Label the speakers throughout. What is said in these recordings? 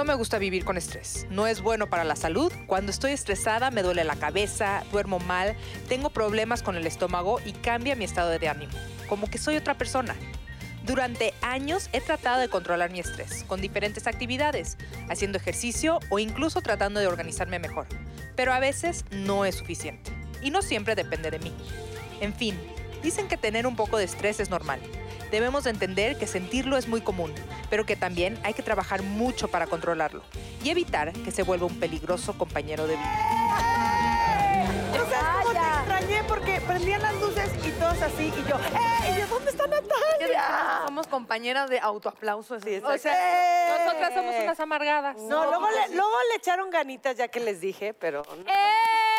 Speaker 1: No me gusta vivir con estrés. No es bueno para la salud. Cuando estoy estresada me duele la cabeza, duermo mal, tengo problemas con el estómago y cambia mi estado de ánimo. Como que soy otra persona. Durante años he tratado de controlar mi estrés con diferentes actividades, haciendo ejercicio o incluso tratando de organizarme mejor. Pero a veces no es suficiente. Y no siempre depende de mí. En fin, dicen que tener un poco de estrés es normal. Debemos de entender que sentirlo es muy común, pero que también hay que trabajar mucho para controlarlo y evitar que se vuelva un peligroso compañero de vida.
Speaker 2: ¿No sabes cómo te extrañé? Porque prendían las luces y todos así, y yo, ¡eh! ¿Y yo, ¿dónde está Natalia?
Speaker 3: Somos compañeras de autoaplauso, así es.
Speaker 2: O sea,
Speaker 1: Nosotras somos unas amargadas.
Speaker 2: No, luego, le, luego le echaron ganitas ya que les dije, pero... no.
Speaker 1: ¡Eh!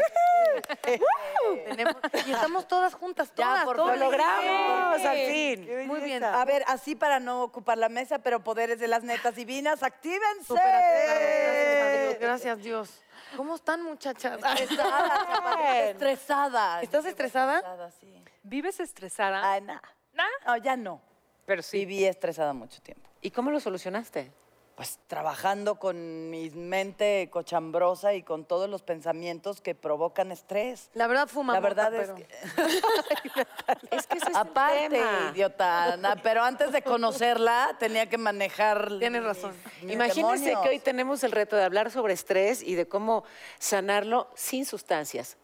Speaker 3: Tenemos- y estamos todas juntas,
Speaker 4: Ya,
Speaker 3: todas,
Speaker 4: por
Speaker 3: todas.
Speaker 2: ¡Lo logramos,
Speaker 3: Sí.
Speaker 2: al fin!
Speaker 3: Muy bien.
Speaker 2: belleza.
Speaker 4: A ver, así para no ocupar la mesa, pero poderes de las netas divinas, ¡actívense!
Speaker 3: Gracias Gracias, Dios. ¿Cómo están, muchachas?
Speaker 4: Estresada, estresada.
Speaker 3: ¿Estás estresada?
Speaker 4: Estresada, sí.
Speaker 1: ¿Vives estresada?
Speaker 4: Ay. ¿Nah? No, ya no.
Speaker 1: Pero sí.
Speaker 4: Viví estresada mucho tiempo.
Speaker 5: ¿Y cómo lo solucionaste?
Speaker 4: Pues trabajando con mi mente cochambrosa y con todos los pensamientos que provocan estrés.
Speaker 3: La verdad fuma
Speaker 4: La verdad es
Speaker 3: pero-
Speaker 4: que...
Speaker 5: Es que ese es
Speaker 4: Aparte,
Speaker 5: tema.
Speaker 4: idiota, Ana, pero antes de conocerla tenía que manejar...
Speaker 3: Tienes razón.
Speaker 5: Imagínense que hoy tenemos el reto de hablar sobre estrés y de cómo sanarlo sin sustancias.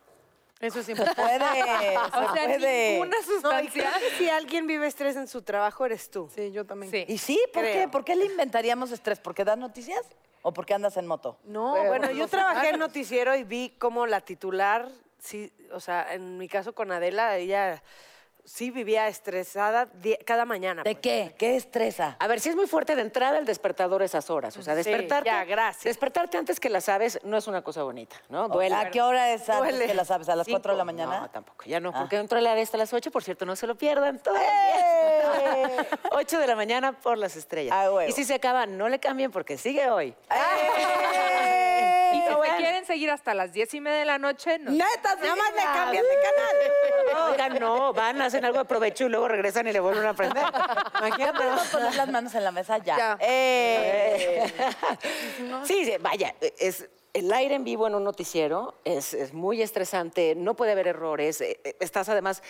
Speaker 3: Eso es
Speaker 4: Se puede, se
Speaker 1: O sea,
Speaker 4: puede.
Speaker 1: ninguna sustancia.
Speaker 2: si alguien vive estrés en su trabajo, eres tú.
Speaker 3: Sí, yo también.
Speaker 1: Sí.
Speaker 4: ¿Y sí? ¿Por qué? ¿Por qué le inventaríamos estrés? ¿Porque das noticias? ¿O porque andas en moto?
Speaker 3: No,
Speaker 2: bueno, yo trabajé en noticiero y vi cómo la titular, sí, o sea, en mi caso con Adela, ella sí vivía estresada cada mañana.
Speaker 4: ¿De
Speaker 2: pues.
Speaker 4: qué? ¿Qué estresa?
Speaker 5: A ver, si es muy fuerte de entrada el despertador esas horas. O sea,
Speaker 2: Sí,
Speaker 5: despertarte.
Speaker 2: ya, gracias.
Speaker 5: Despertarte antes que las aves no es una cosa bonita, ¿no? Duele.
Speaker 4: ¿A qué hora es antes
Speaker 2: Duele.
Speaker 4: que la sabes? ¿A las 4 de la mañana?
Speaker 5: No, tampoco, ya no,
Speaker 4: Ah.
Speaker 5: porque dentro de la hasta las 8, por cierto, no se lo pierdan todo el
Speaker 4: ¡Eh!
Speaker 5: día. 8 de la mañana por las estrellas.
Speaker 4: Ah,
Speaker 5: y si se acaba, no le cambien porque sigue hoy.
Speaker 4: ¡Eh!
Speaker 5: Bueno.
Speaker 1: te quieren seguir hasta las diez y media de la noche, no.
Speaker 4: ¡Netas
Speaker 2: Nada más le cambias de canal.
Speaker 5: Oigan, no, van, hacen algo de provecho y luego regresan y le vuelven a aprender.
Speaker 4: ¿Ya
Speaker 5: Imagínate.
Speaker 4: podemos poner las manos en la mesa? Ya.
Speaker 3: Ya.
Speaker 4: ¡Eh!
Speaker 5: Sí, sí, vaya, es el aire en vivo en un noticiero es, es muy estresante, no puede haber errores, eh, eh, estás además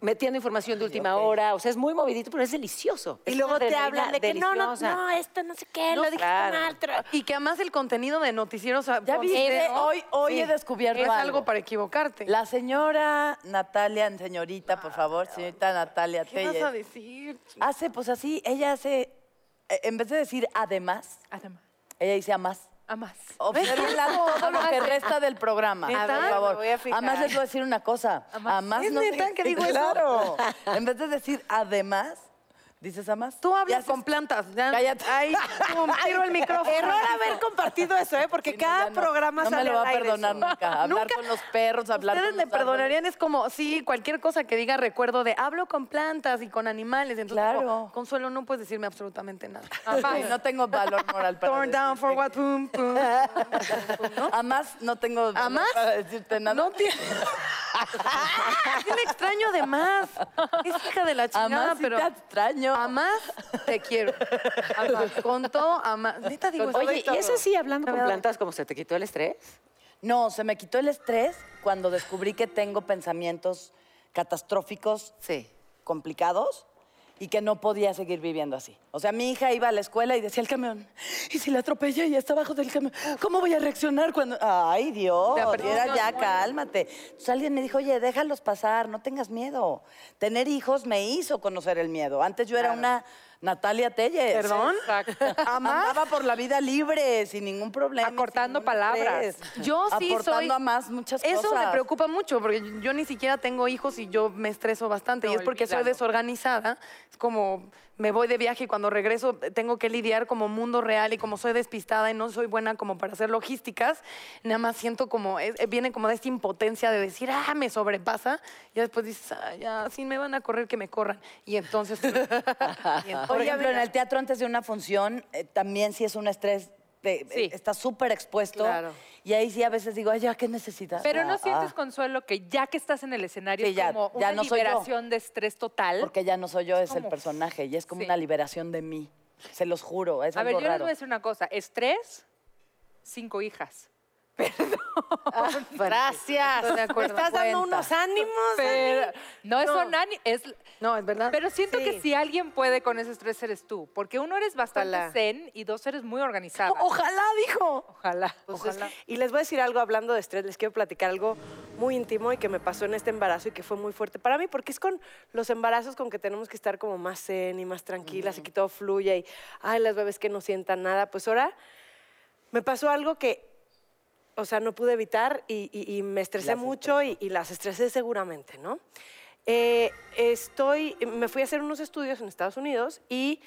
Speaker 5: metiendo información de última hora, o sea, es muy movidito, pero es delicioso.
Speaker 2: Y
Speaker 5: Es
Speaker 2: luego te hablan de que no, no, no, esto no sé qué,
Speaker 5: No,
Speaker 2: lo dijiste
Speaker 5: claro.
Speaker 2: mal. tra-
Speaker 3: Y que además el contenido de noticieros...
Speaker 4: ¿Ya viste?
Speaker 3: ¿no?
Speaker 4: Hoy, hoy he descubierto
Speaker 3: Es
Speaker 4: algo.
Speaker 3: algo para equivocarte.
Speaker 4: La señora Natalia, señorita, por favor, señorita Natalia
Speaker 3: ¿Qué vas a decir?
Speaker 4: hace, pues así, ella hace, eh, en vez de decir además,
Speaker 1: Además,
Speaker 4: ella dice a más.
Speaker 1: A más.
Speaker 4: Observenla todo lo que resta del programa,
Speaker 3: ¿Neta?
Speaker 4: por
Speaker 2: Me
Speaker 4: favor.
Speaker 2: voy a.
Speaker 4: Además les voy a decir una cosa. Además,
Speaker 3: ¿Es
Speaker 4: no
Speaker 3: neta que digo eso?
Speaker 4: claro. En vez de decir además, dices a más.
Speaker 3: Tú hablas con plantas. Ya.
Speaker 4: Cállate.
Speaker 3: Ay, pum, tiro el micrófono.
Speaker 2: Error haber compartido eso, ¿eh? Porque
Speaker 4: Sí,
Speaker 2: cada
Speaker 4: no.
Speaker 2: programa
Speaker 4: No me
Speaker 2: sale
Speaker 4: lo va a perdonar
Speaker 2: eso.
Speaker 4: nunca. Hablar
Speaker 3: Nunca.
Speaker 4: con los perros, hablar
Speaker 3: Ustedes
Speaker 4: con
Speaker 3: me
Speaker 4: los
Speaker 3: perdonarían, es como, sí, cualquier cosa que diga recuerdo de hablo con plantas y con animales. Entonces,
Speaker 4: Claro.
Speaker 3: como, Consuelo, no puedes decirme absolutamente nada.
Speaker 4: Sí, no tengo valor moral para
Speaker 3: Turn down for what, pum, pum.
Speaker 4: Además, no tengo valor
Speaker 3: ¿Amás?
Speaker 4: para decirte nada.
Speaker 3: No tiene... Tiene extraño de más. Es hija de la chingada,
Speaker 4: Además, sí
Speaker 3: pero...
Speaker 4: te extraño.
Speaker 3: A más te quiero. Amás. Con todo, a más. Neta digo eso.
Speaker 5: Oye, ¿y es así hablando con plantas como se te quitó el estrés?
Speaker 4: No, se me quitó el estrés cuando descubrí que tengo pensamientos catastróficos
Speaker 5: Sí.
Speaker 4: complicados y que no podía seguir viviendo así. O sea, mi hija iba a la escuela y decía el camión, ¿y si la atropella y está abajo del camión? ¿Cómo voy a reaccionar cuando...? Ay, Dios, era ya, cálmate. Entonces alguien me dijo, oye, déjalos pasar, no tengas miedo. Tener hijos me hizo conocer el miedo. Antes yo era una Natalia Telles.
Speaker 3: ¿Perdón?
Speaker 4: Andaba por la vida libre, sin ningún problema.
Speaker 1: Acortando
Speaker 4: ningún
Speaker 1: palabras.
Speaker 4: estrés.
Speaker 3: Yo sí
Speaker 4: Aportando
Speaker 3: soy...
Speaker 4: a más muchas
Speaker 3: Eso
Speaker 4: cosas.
Speaker 3: me preocupa mucho, porque yo ni siquiera tengo hijos y yo me estreso bastante. y es porque soy desorganizada. Es como me voy de viaje y cuando regreso tengo que lidiar como mundo real y como soy despistada y no soy buena como para hacer logísticas, nada más siento como, es- eh, viene como de esta impotencia de decir, ah, me sobrepasa. Y después dices, ah, ya, si me van a correr, que me corran. Y entonces... y entonces-
Speaker 4: Por ejemplo, en el teatro antes de una función, eh, también sí es un estrés, de,
Speaker 1: Sí.
Speaker 4: está súper expuesto.
Speaker 2: Claro.
Speaker 4: Y ahí sí a veces digo, ay, ya, qué necesidad.
Speaker 1: Pero no sientes,
Speaker 4: ah,
Speaker 1: Consuelo, que ya que estás en el escenario
Speaker 4: Sí,
Speaker 1: es
Speaker 4: ya-
Speaker 1: como
Speaker 4: ya
Speaker 1: una
Speaker 4: no
Speaker 1: liberación de estrés total.
Speaker 4: Porque ya no soy yo, es el personaje. Y es como
Speaker 1: Sí.
Speaker 4: una liberación de mí. Se los juro, es
Speaker 1: A ver, yo les
Speaker 4: raro.
Speaker 1: voy a decir una cosa. Estrés, cinco hijas.
Speaker 2: Gracias.
Speaker 3: Estoy de
Speaker 2: Me
Speaker 3: acuerdo.
Speaker 2: estás dando unos ánimos.
Speaker 1: Pero, no, es son ani- es
Speaker 3: No, es verdad.
Speaker 1: Pero siento
Speaker 2: Sí.
Speaker 1: que si alguien puede con ese estrés eres tú, porque uno eres bastante
Speaker 2: Ojalá.
Speaker 1: zen y dos eres muy organizada.
Speaker 3: Ojalá, dijo.
Speaker 1: Ojalá.
Speaker 2: Pues es- y les voy a decir algo hablando de estrés, les quiero platicar algo muy íntimo y que me pasó en este embarazo y que fue muy fuerte para mí, porque es con los embarazos con que tenemos que estar como más zen y más tranquilas y que todo fluya y, ay, las bebés que no sientan nada. Pues ahora me pasó algo que, o sea, no pude evitar y, y- y me estresé
Speaker 4: Las
Speaker 2: mucho y, y las estresé seguramente, ¿no? Eh, estoy, me fui a hacer unos estudios en Estados Unidos y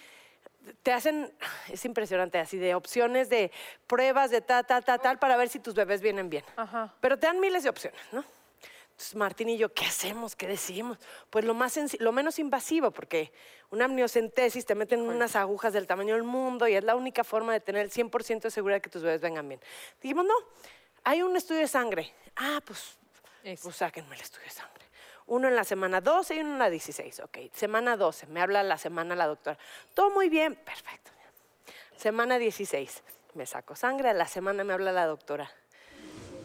Speaker 2: te hacen, es impresionante, así de opciones de pruebas de tal, tal, tal, tal, para ver si tus bebés vienen bien.
Speaker 1: Ajá.
Speaker 2: Pero te dan miles de opciones, ¿no? Entonces, Martín y yo, ¿qué hacemos? ¿Qué decimos? Pues lo, más lo menos invasivo, porque una amniocentesis te meten unas agujas del tamaño del mundo y es la única forma de tener el 100% de seguridad que tus bebés vengan bien. Dijimos, no, hay un estudio de sangre. Ah, pues, pues sáquenme el estudio de sangre. Uno en la semana 12 y uno en la 16. Ok, semana 12, me habla la semana la doctora. Todo muy bien, perfecto. Semana 16, me saco sangre, a la semana me habla la doctora.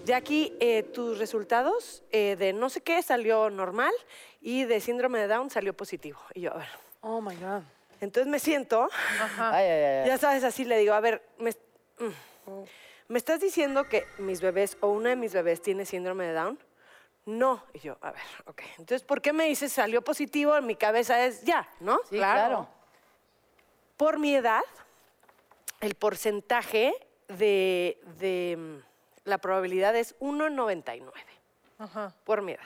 Speaker 2: Jackie, eh, tus resultados eh, de no sé qué salió normal y de síndrome de Down salió positivo. Y yo, a ver.
Speaker 3: Oh my God.
Speaker 2: Entonces me siento,
Speaker 4: Ay, ay, ay.
Speaker 2: ya sabes, así le digo, a ver, me, mm, ¿me estás diciendo que mis bebés o una de mis bebés tiene síndrome de Down? No. Y yo, a ver, ok. Entonces, ¿por qué me dices salió positivo? En mi cabeza es ya, ¿no?
Speaker 4: Sí, claro.
Speaker 2: Por mi edad, el porcentaje de, de, mm, la probabilidad es 1 en 99
Speaker 1: Ajá.
Speaker 2: por mi edad.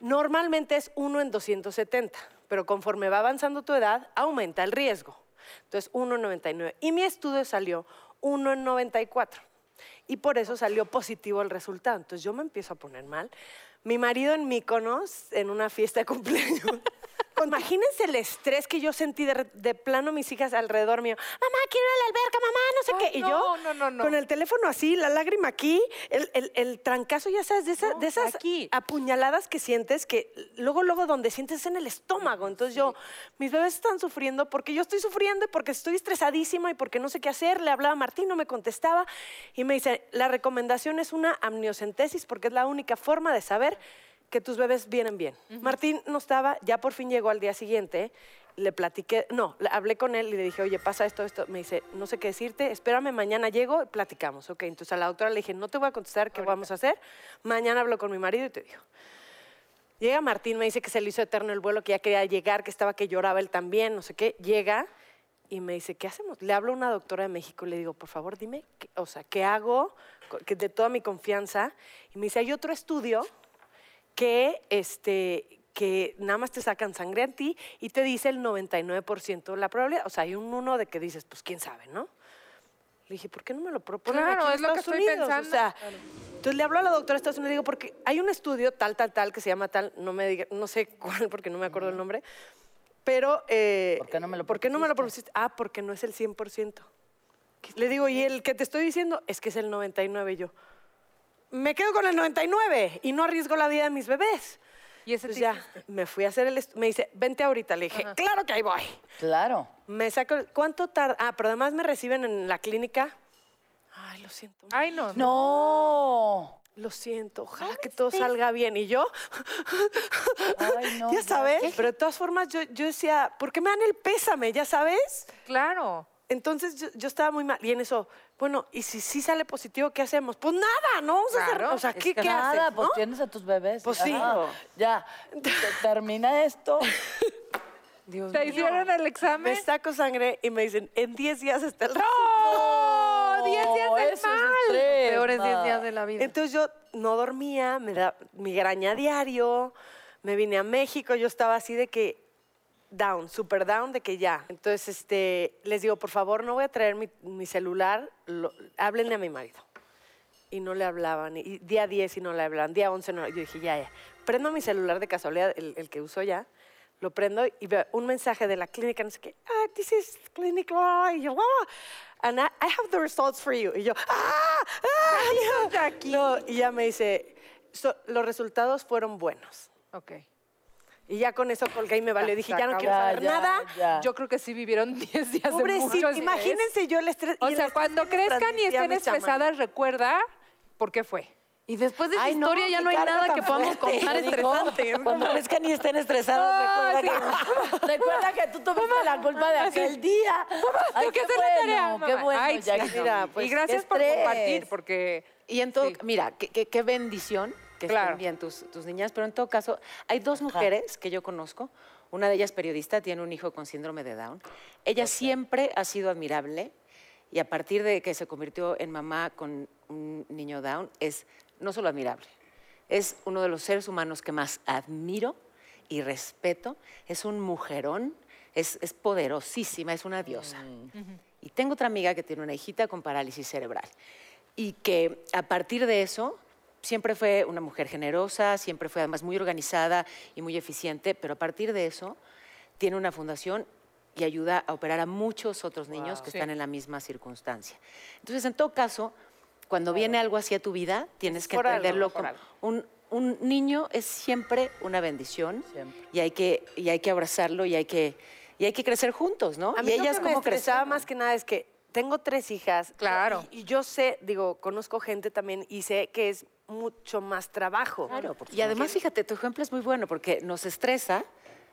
Speaker 2: Normalmente es 1 en 270, pero conforme va avanzando tu edad, aumenta el riesgo. Entonces, 1 en 99. Y mi estudio salió 1 en 94. Y por eso salió positivo el resultado. Entonces, yo me empiezo a poner mal. Mi marido en Míconos, en una fiesta de cumpleaños. Imagínense el estrés que yo sentí de, de plano mis hijas alrededor mío. Mamá, quiero ir a la alberca, mamá, no sé
Speaker 1: Ay,
Speaker 2: qué. Y yo
Speaker 1: no, no, no.
Speaker 2: con el teléfono así, la lágrima aquí, el, el- el trancazo, ya sabes, de, esa-
Speaker 1: No,
Speaker 2: de esas
Speaker 1: aquí.
Speaker 2: apuñaladas que sientes, que luego, luego donde sientes es en el estómago. Entonces yo, mis bebés están sufriendo porque yo estoy sufriendo y porque estoy estresadísima y porque no sé qué hacer. Le hablaba a Martín, no me contestaba. Y me dice, la recomendación es una amniocentesis porque es la única forma de saber que tus bebés vienen bien. Martín no estaba, ya por fin llegó al día siguiente. Le platiqué, no, le- hablé con él y le dije, oye, pasa esto, esto. Me dice, no sé qué decirte, espérame, mañana llego y platicamos. Ok, entonces a la doctora le dije, no te voy a contestar qué vamos a hacer. Mañana hablo con mi marido y te digo. Llega Martín, me dice que se le hizo eterno el vuelo, que ya quería llegar, que estaba que lloraba él también, no sé qué. Llega y me dice, ¿qué hacemos? Le hablo a una doctora de México y le digo, por favor, dime, qué- o sea, ¿qué hago? Que de toda mi confianza. Y me dice, hay otro estudio que, este, que nada más te sacan sangre a ti y te dice el 99% de la probabilidad. O sea, hay un uno de que dices, pues quién sabe, ¿no? Le dije, ¿por qué no me lo proponen
Speaker 1: Claro,
Speaker 2: aquí en
Speaker 1: es lo que
Speaker 2: Estados
Speaker 1: estoy
Speaker 2: Unidos?
Speaker 1: pensando.
Speaker 2: O sea, entonces le hablo a la doctora de Estados Unidos y digo, porque hay un estudio tal, tal, tal, que se llama tal, no me diga, no sé cuál porque no me acuerdo el nombre, pero... eh,
Speaker 4: ¿Por qué no me lo
Speaker 2: ¿Por qué no me lo
Speaker 4: propusiste?
Speaker 2: Ah, porque no es el 100%. Le digo, y el que te estoy diciendo es que es el 99 y yo. Me quedo con el 99 y no arriesgo la vida de mis bebés.
Speaker 1: Y ese
Speaker 2: Entonces
Speaker 1: te
Speaker 2: ya, me fui a hacer el... Me dice, vente ahorita. Le dije, claro que ahí voy.
Speaker 4: Claro.
Speaker 2: Me saco... ¿Cuánto tarda? Ah, pero además me reciben en la clínica. Ay, lo siento.
Speaker 1: Ay, no.
Speaker 4: No.
Speaker 2: Lo siento, ojalá que todo salga bien. Y yo,
Speaker 4: Ay, no.
Speaker 2: ya sabes, pero de todas formas yo, yo decía, ¿por qué me dan el pésame? ¿Ya sabes?
Speaker 1: Claro.
Speaker 2: Entonces yo, yo estaba muy mal. Y en eso, bueno, ¿y si sí sale positivo, qué hacemos? Pues nada, ¿no? Vamos a hacer-
Speaker 1: Claro,
Speaker 2: o sea,
Speaker 1: es
Speaker 2: ¿qué,
Speaker 1: que
Speaker 2: qué
Speaker 4: Nada,
Speaker 2: haces,
Speaker 4: pues
Speaker 2: no?
Speaker 4: tienes a tus bebés.
Speaker 2: Pues sí.
Speaker 4: Ya, te- termina esto.
Speaker 3: Dios
Speaker 1: ¿Te
Speaker 3: mío.
Speaker 1: hicieron el examen?
Speaker 2: Me saco sangre y me dicen, en 10 días está el
Speaker 1: ¡No! ¡10 días del
Speaker 4: eso es
Speaker 1: mal!
Speaker 4: estrés,
Speaker 3: Peores 10
Speaker 4: ma.
Speaker 3: días de la vida.
Speaker 2: Entonces yo no dormía, me da migraña diario, me vine a México, yo estaba así de que down, super down, de que ya. Entonces este, les digo, por favor, no voy a traer mi, mi celular, lo- háblenle a mi marido. Y no le hablaban, y día 10 y no le hablaban, día 11 no. Yo dije, ya, ya. Prendo mi celular de casualidad, el, el que uso ya, lo prendo y veo un mensaje de la clínica, no sé qué, ah, this is clinic law, y yo, ah, and I, I have the results for you. Y yo, ah, ah, No, y ya me dice, "So, los resultados fueron buenos.
Speaker 1: Ok.
Speaker 2: Y ya con eso colgué y me valió. Dije, ya no quiero
Speaker 4: Ya,
Speaker 2: saber
Speaker 4: ya,
Speaker 2: nada.
Speaker 4: ya.
Speaker 1: Yo creo que sí vivieron 10 días de
Speaker 2: Pobrecito,
Speaker 1: mucho estrés.
Speaker 2: imagínense yo el estrés.
Speaker 1: O
Speaker 2: el
Speaker 1: sea,
Speaker 2: estrés
Speaker 1: cuando crezcan y estén estresadas, recuerda por qué fue.
Speaker 3: Y después de esa
Speaker 4: Ay, no,
Speaker 3: historia ya
Speaker 4: qué
Speaker 3: no hay nada que podamos
Speaker 4: fuerte.
Speaker 3: contar estresante.
Speaker 5: Cuando crezcan y estén estresados, recuerda que...
Speaker 4: Recuerda que tú tuviste la culpa de aquel día. Ay,
Speaker 1: Tengo que
Speaker 4: qué
Speaker 1: hacer la tarea,
Speaker 4: bueno, qué
Speaker 1: mamá.
Speaker 4: bueno,
Speaker 1: Ay, sí, no.
Speaker 4: Mira, pues,
Speaker 1: y gracias
Speaker 4: qué
Speaker 1: por compartir, porque...
Speaker 5: Y en todo,
Speaker 1: Sí.
Speaker 5: mira, qué, qué- qué bendición que
Speaker 1: Claro.
Speaker 5: estén bien tus, tus niñas, pero en todo caso, hay dos mujeres que yo conozco. Una de ellas periodista, tiene un hijo con síndrome de Down. Ella siempre ha sido admirable y a partir de que se convirtió en mamá con un niño Down, es no solo admirable, es uno de los seres humanos que más admiro y respeto. Es un mujerón, es, es poderosísima, es una diosa. Y tengo otra amiga que tiene una hijita con parálisis cerebral y que a partir de eso siempre fue una mujer generosa, siempre fue además muy organizada y muy eficiente, pero a partir de eso tiene una fundación y ayuda a operar a muchos otros niños que
Speaker 1: Sí.
Speaker 5: están en la misma circunstancia. Entonces, en todo caso, cuando viene algo hacia tu vida, tienes que
Speaker 2: por
Speaker 5: entenderlo como un, un niño es siempre una bendición
Speaker 4: Siempre.
Speaker 5: y hay que y hay que abrazarlo y hay que y hay que crecer juntos, ¿no?
Speaker 2: A mí
Speaker 5: y
Speaker 2: que me
Speaker 5: como
Speaker 2: estresaba más que nada es que tengo tres hijas.
Speaker 1: Claro.
Speaker 2: Y, y yo sé, digo, conozco gente también y sé que es mucho más trabajo.
Speaker 5: Claro, y además, fíjate, tu ejemplo es muy bueno porque nos estresa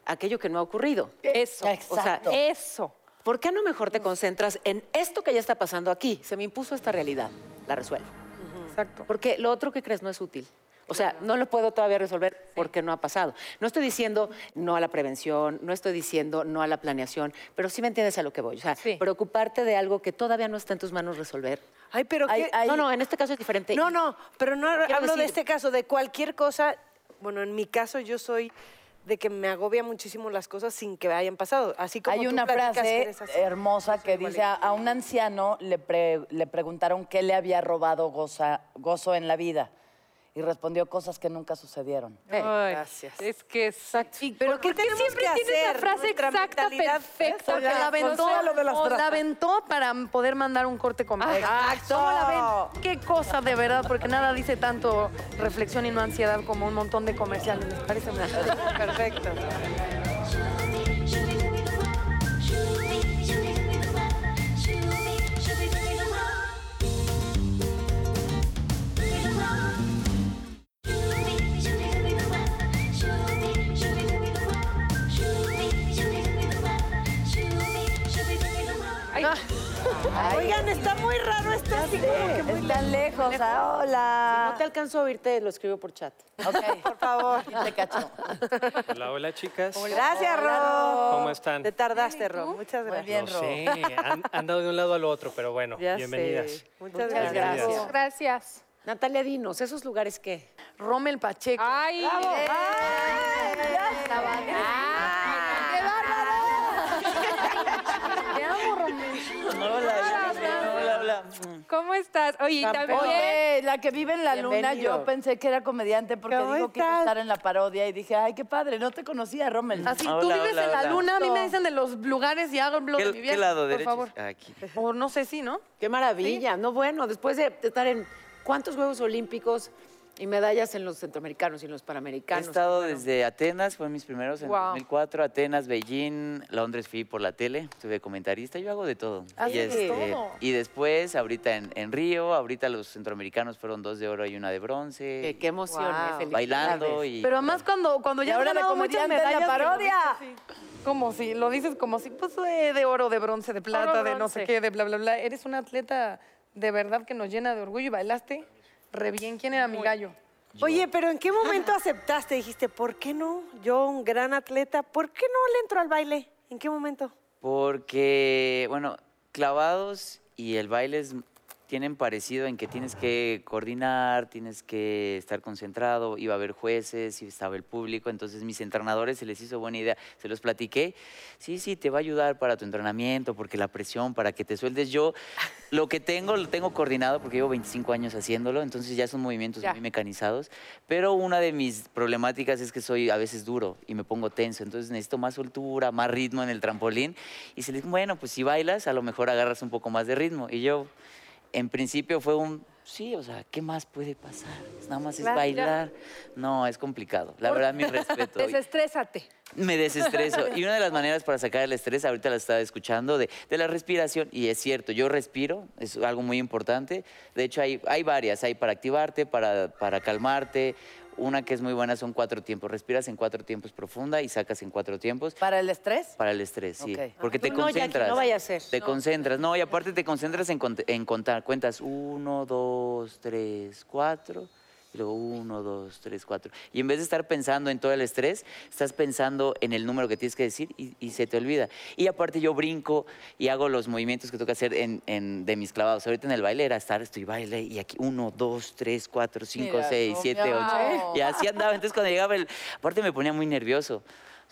Speaker 5: aquello que no ha ocurrido.
Speaker 1: Eso.
Speaker 5: O sea,
Speaker 4: Exacto.
Speaker 1: Eso.
Speaker 5: ¿por qué no mejor te concentras en esto que ya está pasando aquí? Se me impuso esta realidad, la resuelvo.
Speaker 3: Exacto.
Speaker 5: Porque lo otro que crees no es útil. O sea, no lo puedo todavía resolver porque no ha pasado. No estoy diciendo no a la prevención, no estoy diciendo no a la planeación, pero sí me entiendes a lo que voy. O sea,
Speaker 1: Sí.
Speaker 5: preocuparte de algo que todavía no está en tus manos resolver.
Speaker 2: Ay, pero
Speaker 4: Ay,
Speaker 2: qué-
Speaker 4: ay,
Speaker 5: No, no, en este caso es diferente.
Speaker 2: No, no, pero no
Speaker 5: Quiero
Speaker 2: hablo de
Speaker 5: decir-
Speaker 2: este caso, de cualquier cosa. Bueno, en mi caso yo soy de que me agobia muchísimo las cosas sin que hayan pasado. Así como
Speaker 4: Hay
Speaker 2: tú
Speaker 4: una
Speaker 2: que
Speaker 4: frase
Speaker 2: así.
Speaker 4: hermosa que dice, a, a un anciano le, pre- le preguntaron qué le había robado goza- gozo en la vida. Y respondió cosas que nunca sucedieron.
Speaker 1: Ay,
Speaker 2: gracias.
Speaker 1: Es que exacto.
Speaker 2: ¿Pero qué tenemos
Speaker 1: siempre
Speaker 2: que
Speaker 1: tiene esa
Speaker 2: hacer?
Speaker 1: frase
Speaker 2: Nuestra
Speaker 1: exacta, perfecta?
Speaker 3: Porque la aventó,
Speaker 2: lo de las
Speaker 3: o la aventó para poder mandar un corte comercial.
Speaker 2: Exacto.
Speaker 3: ¿Cómo la ven? Qué cosa de verdad, porque nada dice tanto reflexión y no ansiedad como un montón de comerciales. Les parece una
Speaker 2: Perfecto. Oigan, está muy raro esto así como que muy
Speaker 4: Están lejos. ah, hola.
Speaker 5: No te alcanzo a oírte, lo escribo por chat.
Speaker 4: Ok, por favor. Te cacho.
Speaker 6: Hola, hola chicas.
Speaker 2: Gracias, Ro.
Speaker 6: ¿Cómo están?
Speaker 2: Te tardaste, Ro. Muchas
Speaker 4: Muy
Speaker 2: gracias.
Speaker 4: bien,
Speaker 6: No
Speaker 4: Ro.
Speaker 6: sé, han, han dado de un lado al otro, pero bueno,
Speaker 2: Ya
Speaker 6: bienvenidas.
Speaker 2: sé. Muchas
Speaker 3: Muchas
Speaker 2: gracias.
Speaker 6: gracias.
Speaker 1: Gracias.
Speaker 5: Natalia, dinos, ¿esos lugares qué?
Speaker 3: Rommel Pacheco.
Speaker 1: Ay,
Speaker 3: Te Rommel.
Speaker 4: Hola, hola.
Speaker 1: ¿cómo estás? Oye, y también...
Speaker 4: Oye, la que vive en la luna,
Speaker 5: Bienvenido.
Speaker 4: yo pensé que era comediante porque
Speaker 2: ¿Cómo
Speaker 4: dijo que iba a
Speaker 2: estás?
Speaker 4: estar en la parodia y dije, ay, qué padre, no te conocía, Rommel.
Speaker 3: Así,
Speaker 7: Hola,
Speaker 3: tú vives
Speaker 7: hola,
Speaker 3: en la
Speaker 7: hola.
Speaker 3: luna, a mí me dicen de los lugares y hago lo de mi
Speaker 7: ¿Qué,
Speaker 3: viaje,
Speaker 7: qué lado
Speaker 3: por
Speaker 7: derecho?
Speaker 3: favor.
Speaker 7: Aquí.
Speaker 3: O no sé si, ¿no?
Speaker 5: Qué maravilla. No, bueno, después de estar en cuántos Juegos Olímpicos y medallas en los centroamericanos y en los
Speaker 7: He
Speaker 5: panamericanos.
Speaker 7: estado desde Atenas, fueron mis primeros en
Speaker 1: Guau.
Speaker 7: 2004, Atenas, Beijing, Londres fui por la tele, estuve comentarista, yo hago de todo.
Speaker 3: Haces
Speaker 7: y,
Speaker 3: todo.
Speaker 7: y después, ahorita en, en Río, ahorita los centroamericanos fueron dos de oro y una de bronce,
Speaker 5: Qué, qué emoción,
Speaker 2: Wow.
Speaker 5: eh,
Speaker 7: bailando y...
Speaker 3: Pero además cuando, cuando ya
Speaker 4: ahora de
Speaker 3: ganado muchas
Speaker 4: la
Speaker 3: medallas... lo
Speaker 4: parodia.
Speaker 3: Como si, lo dices como si, pues de, de oro, de bronce, de plata,
Speaker 1: Oro,
Speaker 3: de no sé qué, de bla, bla, bla. Eres un atleta de verdad que nos llena de orgullo y bailaste re bien. ¿Quién era mi gallo?
Speaker 2: Oye, pero ¿en qué momento aceptaste? Dijiste, ¿por qué no? Yo, un gran atleta, ¿por qué no le entro al baile? ¿En qué momento?
Speaker 7: Porque, bueno, clavados y el baile es- tienen parecido en que tienes que coordinar, tienes que estar concentrado, iba a haber jueces, y estaba el público, entonces mis entrenadores se les hizo buena idea, se los platiqué, sí, sí, te va a ayudar para tu entrenamiento, porque la presión, para que te sueldes yo, lo que tengo, lo tengo coordinado porque llevo 25 años haciéndolo, entonces ya son movimientos
Speaker 1: Ya.
Speaker 7: muy mecanizados, pero una de mis problemáticas es que soy a veces duro y me pongo tenso, entonces necesito más soltura, más ritmo en el trampolín, y se les bueno, pues si bailas, a lo mejor agarras un poco más de ritmo, y yo en principio fue un Sí, o sea, ¿qué más puede pasar? Nada más es bailar. No, es complicado. La verdad, mi respeto.
Speaker 1: Desestrésate.
Speaker 7: Me desestreso. Y una de las maneras para sacar el estrés, ahorita la estaba escuchando, de, de la respiración, y es cierto, yo respiro, es algo muy importante. De hecho, hay, hay varias, hay para activarte, para, para calmarte. Una que es muy buena son cuatro tiempos. Respiras en cuatro tiempos profunda y sacas en cuatro tiempos.
Speaker 4: ¿Para el estrés?
Speaker 7: Para el estrés, sí. Porque te
Speaker 5: Jackie,
Speaker 7: concentras.
Speaker 5: no vaya a ser.
Speaker 7: Te concentras. No, y aparte te concentras en, cont- en contar. Cuentas uno, dos, tres, cuatro. Y luego uno, dos, tres, cuatro. Y en vez de estar pensando en todo el estrés, estás pensando en el número que tienes que decir y, y se te olvida. Y aparte yo brinco y hago los movimientos que tengo que hacer en, en- de mis clavados. Ahorita en el baile era estar, estoy baile y aquí uno, dos, tres, cuatro, cinco,
Speaker 4: Mira,
Speaker 7: seis,
Speaker 4: no,
Speaker 7: siete, ocho. Y así andaba. Entonces cuando llegaba el... Aparte me ponía muy nervioso.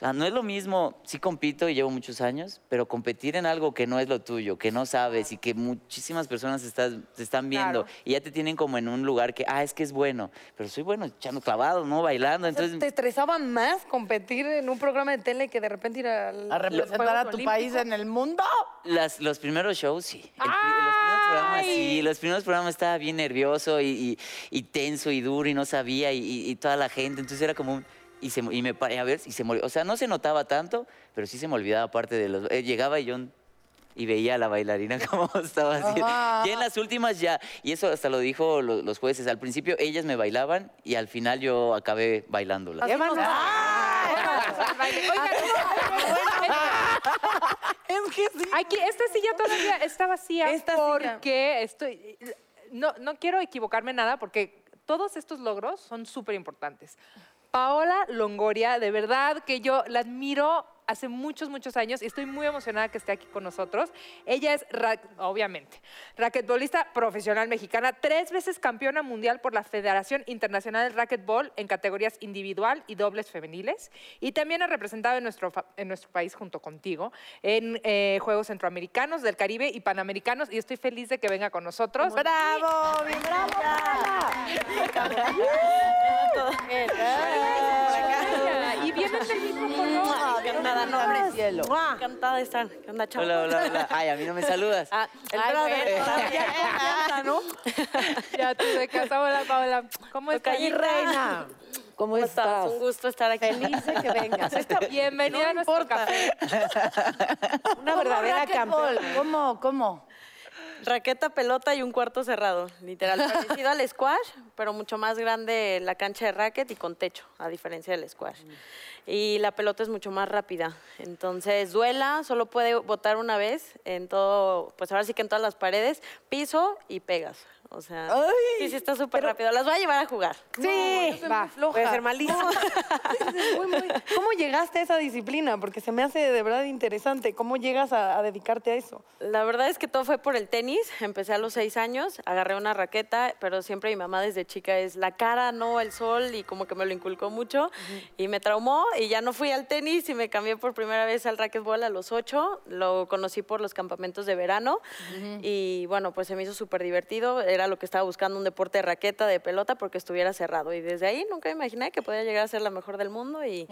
Speaker 7: O sea, no es lo mismo, sí compito y llevo muchos años, pero competir en algo que no es lo tuyo, que no sabes y que muchísimas personas estás- te están viendo
Speaker 1: Claro.
Speaker 7: y ya te tienen como en un lugar que, ah, es que es bueno, pero soy bueno echando clavados, ¿no? Bailando,
Speaker 3: Entonces. ¿te estresaba más competir en un programa de tele que de repente ir al-
Speaker 4: ¿A
Speaker 3: los
Speaker 4: representar a tu
Speaker 3: Olímpicos?
Speaker 4: país en el mundo?
Speaker 7: Las, los primeros shows, sí. El los primeros programas, sí. Los primeros programas estaba bien nervioso y, y- y tenso y duro y no sabía y, y- y toda la gente. Entonces era como un... Y, se, y me paré a ver y se me olvidó. O sea, no se notaba tanto, pero sí se me olvidaba parte de los... eh, llegaba y yo... Y veía a la bailarina como estaba haciendo.
Speaker 4: Ajá.
Speaker 7: Ya en las últimas ya, y eso hasta lo dijo lo- los jueces, al principio ellas me bailaban y al final yo acabé bailándolas.
Speaker 3: Es que sí.
Speaker 1: Aquí, esta silla todavía está vacía
Speaker 3: Esta silla.
Speaker 1: porque estoy... No, no quiero equivocarme nada porque todos estos logros son súper importantes. Paola Longoria, de verdad que yo la admiro hace muchos, muchos años y estoy muy emocionada que esté aquí con nosotros. Ella es, ra- obviamente, raquetbolista profesional mexicana, tres veces campeona mundial por la Federación Internacional de Racquetball en categorías individual y dobles femeniles y también ha representado en nuestro, en nuestro país junto contigo en eh, Juegos Centroamericanos, del Caribe y Panamericanos y estoy feliz de que venga con nosotros.
Speaker 8: ¡Bravo! ¡Bien bravo!
Speaker 1: Y vienen del mismo color.
Speaker 8: Encantada,
Speaker 4: nombre cielo.
Speaker 8: Encantada de estar. ¿Qué onda, chao?
Speaker 7: Hola, hola, hola. Ay, a mí no me saludas.
Speaker 8: Ah, el
Speaker 4: Ay,
Speaker 8: brother.
Speaker 4: bueno.
Speaker 8: hay confianza, ¿no?
Speaker 1: Ya tú de casa, hola Paola. ¿Cómo estás?
Speaker 8: Tocayi reina.
Speaker 5: ¿Cómo
Speaker 8: ¿Cómo estás?
Speaker 5: estás?
Speaker 8: Un gusto estar aquí.
Speaker 5: Feliz de que vengas. Esta-
Speaker 1: Bienvenida a nuestro café.
Speaker 5: una verdadera campeona.
Speaker 4: ¿Cómo, cómo?
Speaker 8: Raqueta, pelota y un cuarto cerrado, literal. Parecido al squash, pero mucho más grande la cancha de racket y con techo, a diferencia del squash. Y la pelota es mucho más rápida. Entonces, duela, solo puede botar una vez en todo, pues ahora sí que en todas las paredes, piso y pegas. O sea, sí, sí está súper rápido. Las voy a llevar a jugar.
Speaker 3: Sí, va.
Speaker 8: Puede ser malísimo.
Speaker 3: Muy, muy- ¿Cómo llegaste a esa disciplina? Porque se me hace de verdad interesante. ¿Cómo llegas a, a dedicarte a eso?
Speaker 8: La verdad es que todo fue por el tenis. Empecé a los seis años, agarré una raqueta, pero siempre mi mamá desde chica es la cara, no el sol, y como que me lo inculcó mucho. Y me traumó y ya no fui al tenis y me cambié por primera vez al racquetball a los ocho. Lo conocí por los campamentos de verano y bueno, pues se me hizo súper divertido. Era lo que estaba buscando, un deporte de raqueta, de pelota, porque estuviera cerrado. Y desde ahí nunca me imaginé que podía llegar a ser la mejor del mundo y...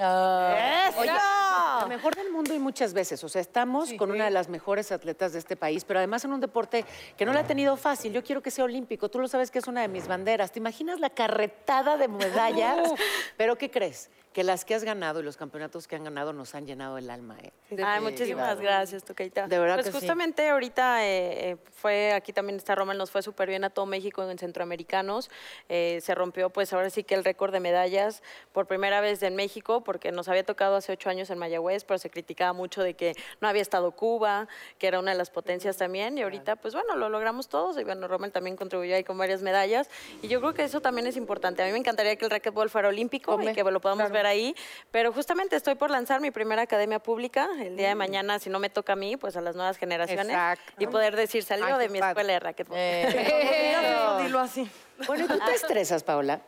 Speaker 5: Oye, la mejor del mundo y muchas veces. O sea, estamos con una de las mejores atletas de este país, pero además en un deporte que no le ha tenido fácil. Yo quiero que sea olímpico. Tú lo sabes que es una de mis banderas. ¿Te imaginas la carretada de medallas? pero ¿qué crees? Que las que has ganado y los campeonatos que han ganado nos han llenado el alma. ¿eh?
Speaker 8: Ay, muchísimas gracias, Toqueita.
Speaker 5: De verdad
Speaker 8: Pues
Speaker 5: que sí.
Speaker 8: justamente ahorita eh, eh, fue, aquí también está Rommel, nos fue súper bien a todo México en Centroamericanos. Eh, se rompió, pues ahora sí que el récord de medallas por primera vez en México, porque nos había tocado hace ocho años en Mayagüez, pero se criticaba mucho de que no había estado Cuba, que era una de las potencias también. Y ahorita, pues bueno, lo logramos todos. Y bueno, Rommel también contribuyó ahí con varias medallas. Y yo creo que eso también es importante. A mí me encantaría que el racquetball fuera olímpico y que lo podamos ver ahí. Pero justamente estoy por lanzar mi primera academia pública el día de mañana, si no me toca a mí, pues a las nuevas generaciones.
Speaker 1: Exacto.
Speaker 8: Y poder decir, salió de mi
Speaker 1: padre.
Speaker 8: escuela de racquetball.
Speaker 3: Eso, dilo así.
Speaker 5: Bueno, ¿y tú te estresas, Paola?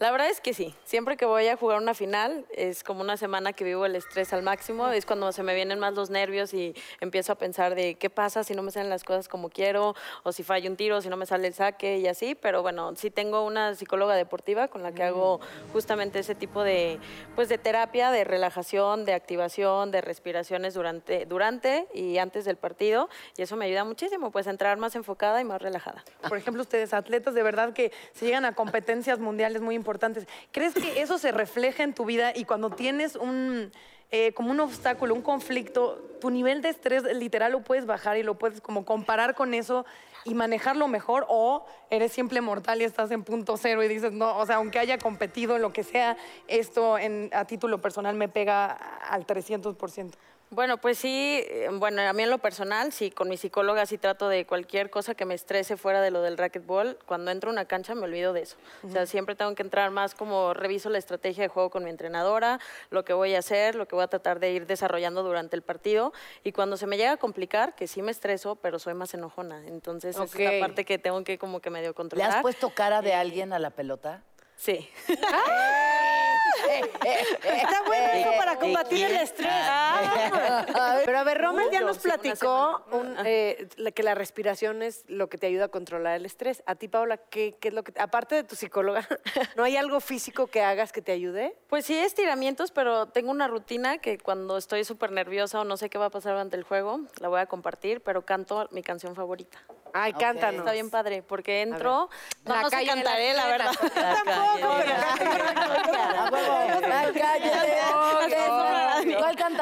Speaker 8: La verdad es que sí. Siempre que voy a jugar una final, es como una semana que vivo el estrés al máximo. Es cuando se me vienen más los nervios y empiezo a pensar de qué pasa si no me salen las cosas como quiero, o si fallo un tiro, si no me sale el saque y así. Pero bueno, sí tengo una psicóloga deportiva con la que hago justamente ese tipo de, pues, de terapia, de relajación, de activación, de respiraciones durante, durante y antes del partido. Y eso me ayuda muchísimo, pues, a entrar más enfocada y más relajada.
Speaker 3: Por ejemplo, ustedes, atletas de verdad que se llegan a competencias mundiales muy importantes, ¿crees que eso se refleja en tu vida y cuando tienes un, eh, como un obstáculo, un conflicto, tu nivel de estrés literal lo puedes bajar y lo puedes como comparar con eso y manejarlo mejor o eres simple mortal y estás en punto cero y dices, no, o sea, aunque haya competido en lo que sea, esto en- a título personal me pega al 300%.
Speaker 8: Bueno, pues sí, eh, bueno, a mí en lo personal, sí, con mi psicóloga sí trato de cualquier cosa que me estrese fuera de lo del racquetball. Cuando entro a una cancha me olvido de eso. O sea, siempre tengo que entrar más como reviso la estrategia de juego con mi entrenadora, lo que voy a hacer, lo que voy a tratar de ir desarrollando durante el partido. Y cuando se me llega a complicar, que sí me estreso, pero soy más enojona. Entonces, esa es la parte que tengo que como que medio
Speaker 4: ¿Le
Speaker 8: controlar.
Speaker 4: has puesto cara de alguien a la pelota?
Speaker 8: Sí.
Speaker 2: Está bueno eso para combatir el estrés. Ah. Pero a ver, Romer ya nos platicó un, eh, que la respiración es lo que te ayuda a controlar el estrés. A ti, Paula, ¿qué, qué es lo que, te- aparte de tu psicóloga, ¿no hay algo físico que hagas que te ayude?
Speaker 8: Pues sí, estiramientos, pero tengo una rutina que cuando estoy súper nerviosa o no sé qué va a pasar durante el juego, la voy a compartir, pero canto mi canción favorita.
Speaker 2: Ay, cántanos.
Speaker 8: Está bien padre, porque entro, no,
Speaker 1: La
Speaker 8: no sé
Speaker 1: calle de las
Speaker 8: cantaré, la verdad.
Speaker 4: Ay, cállate. ¿Cuál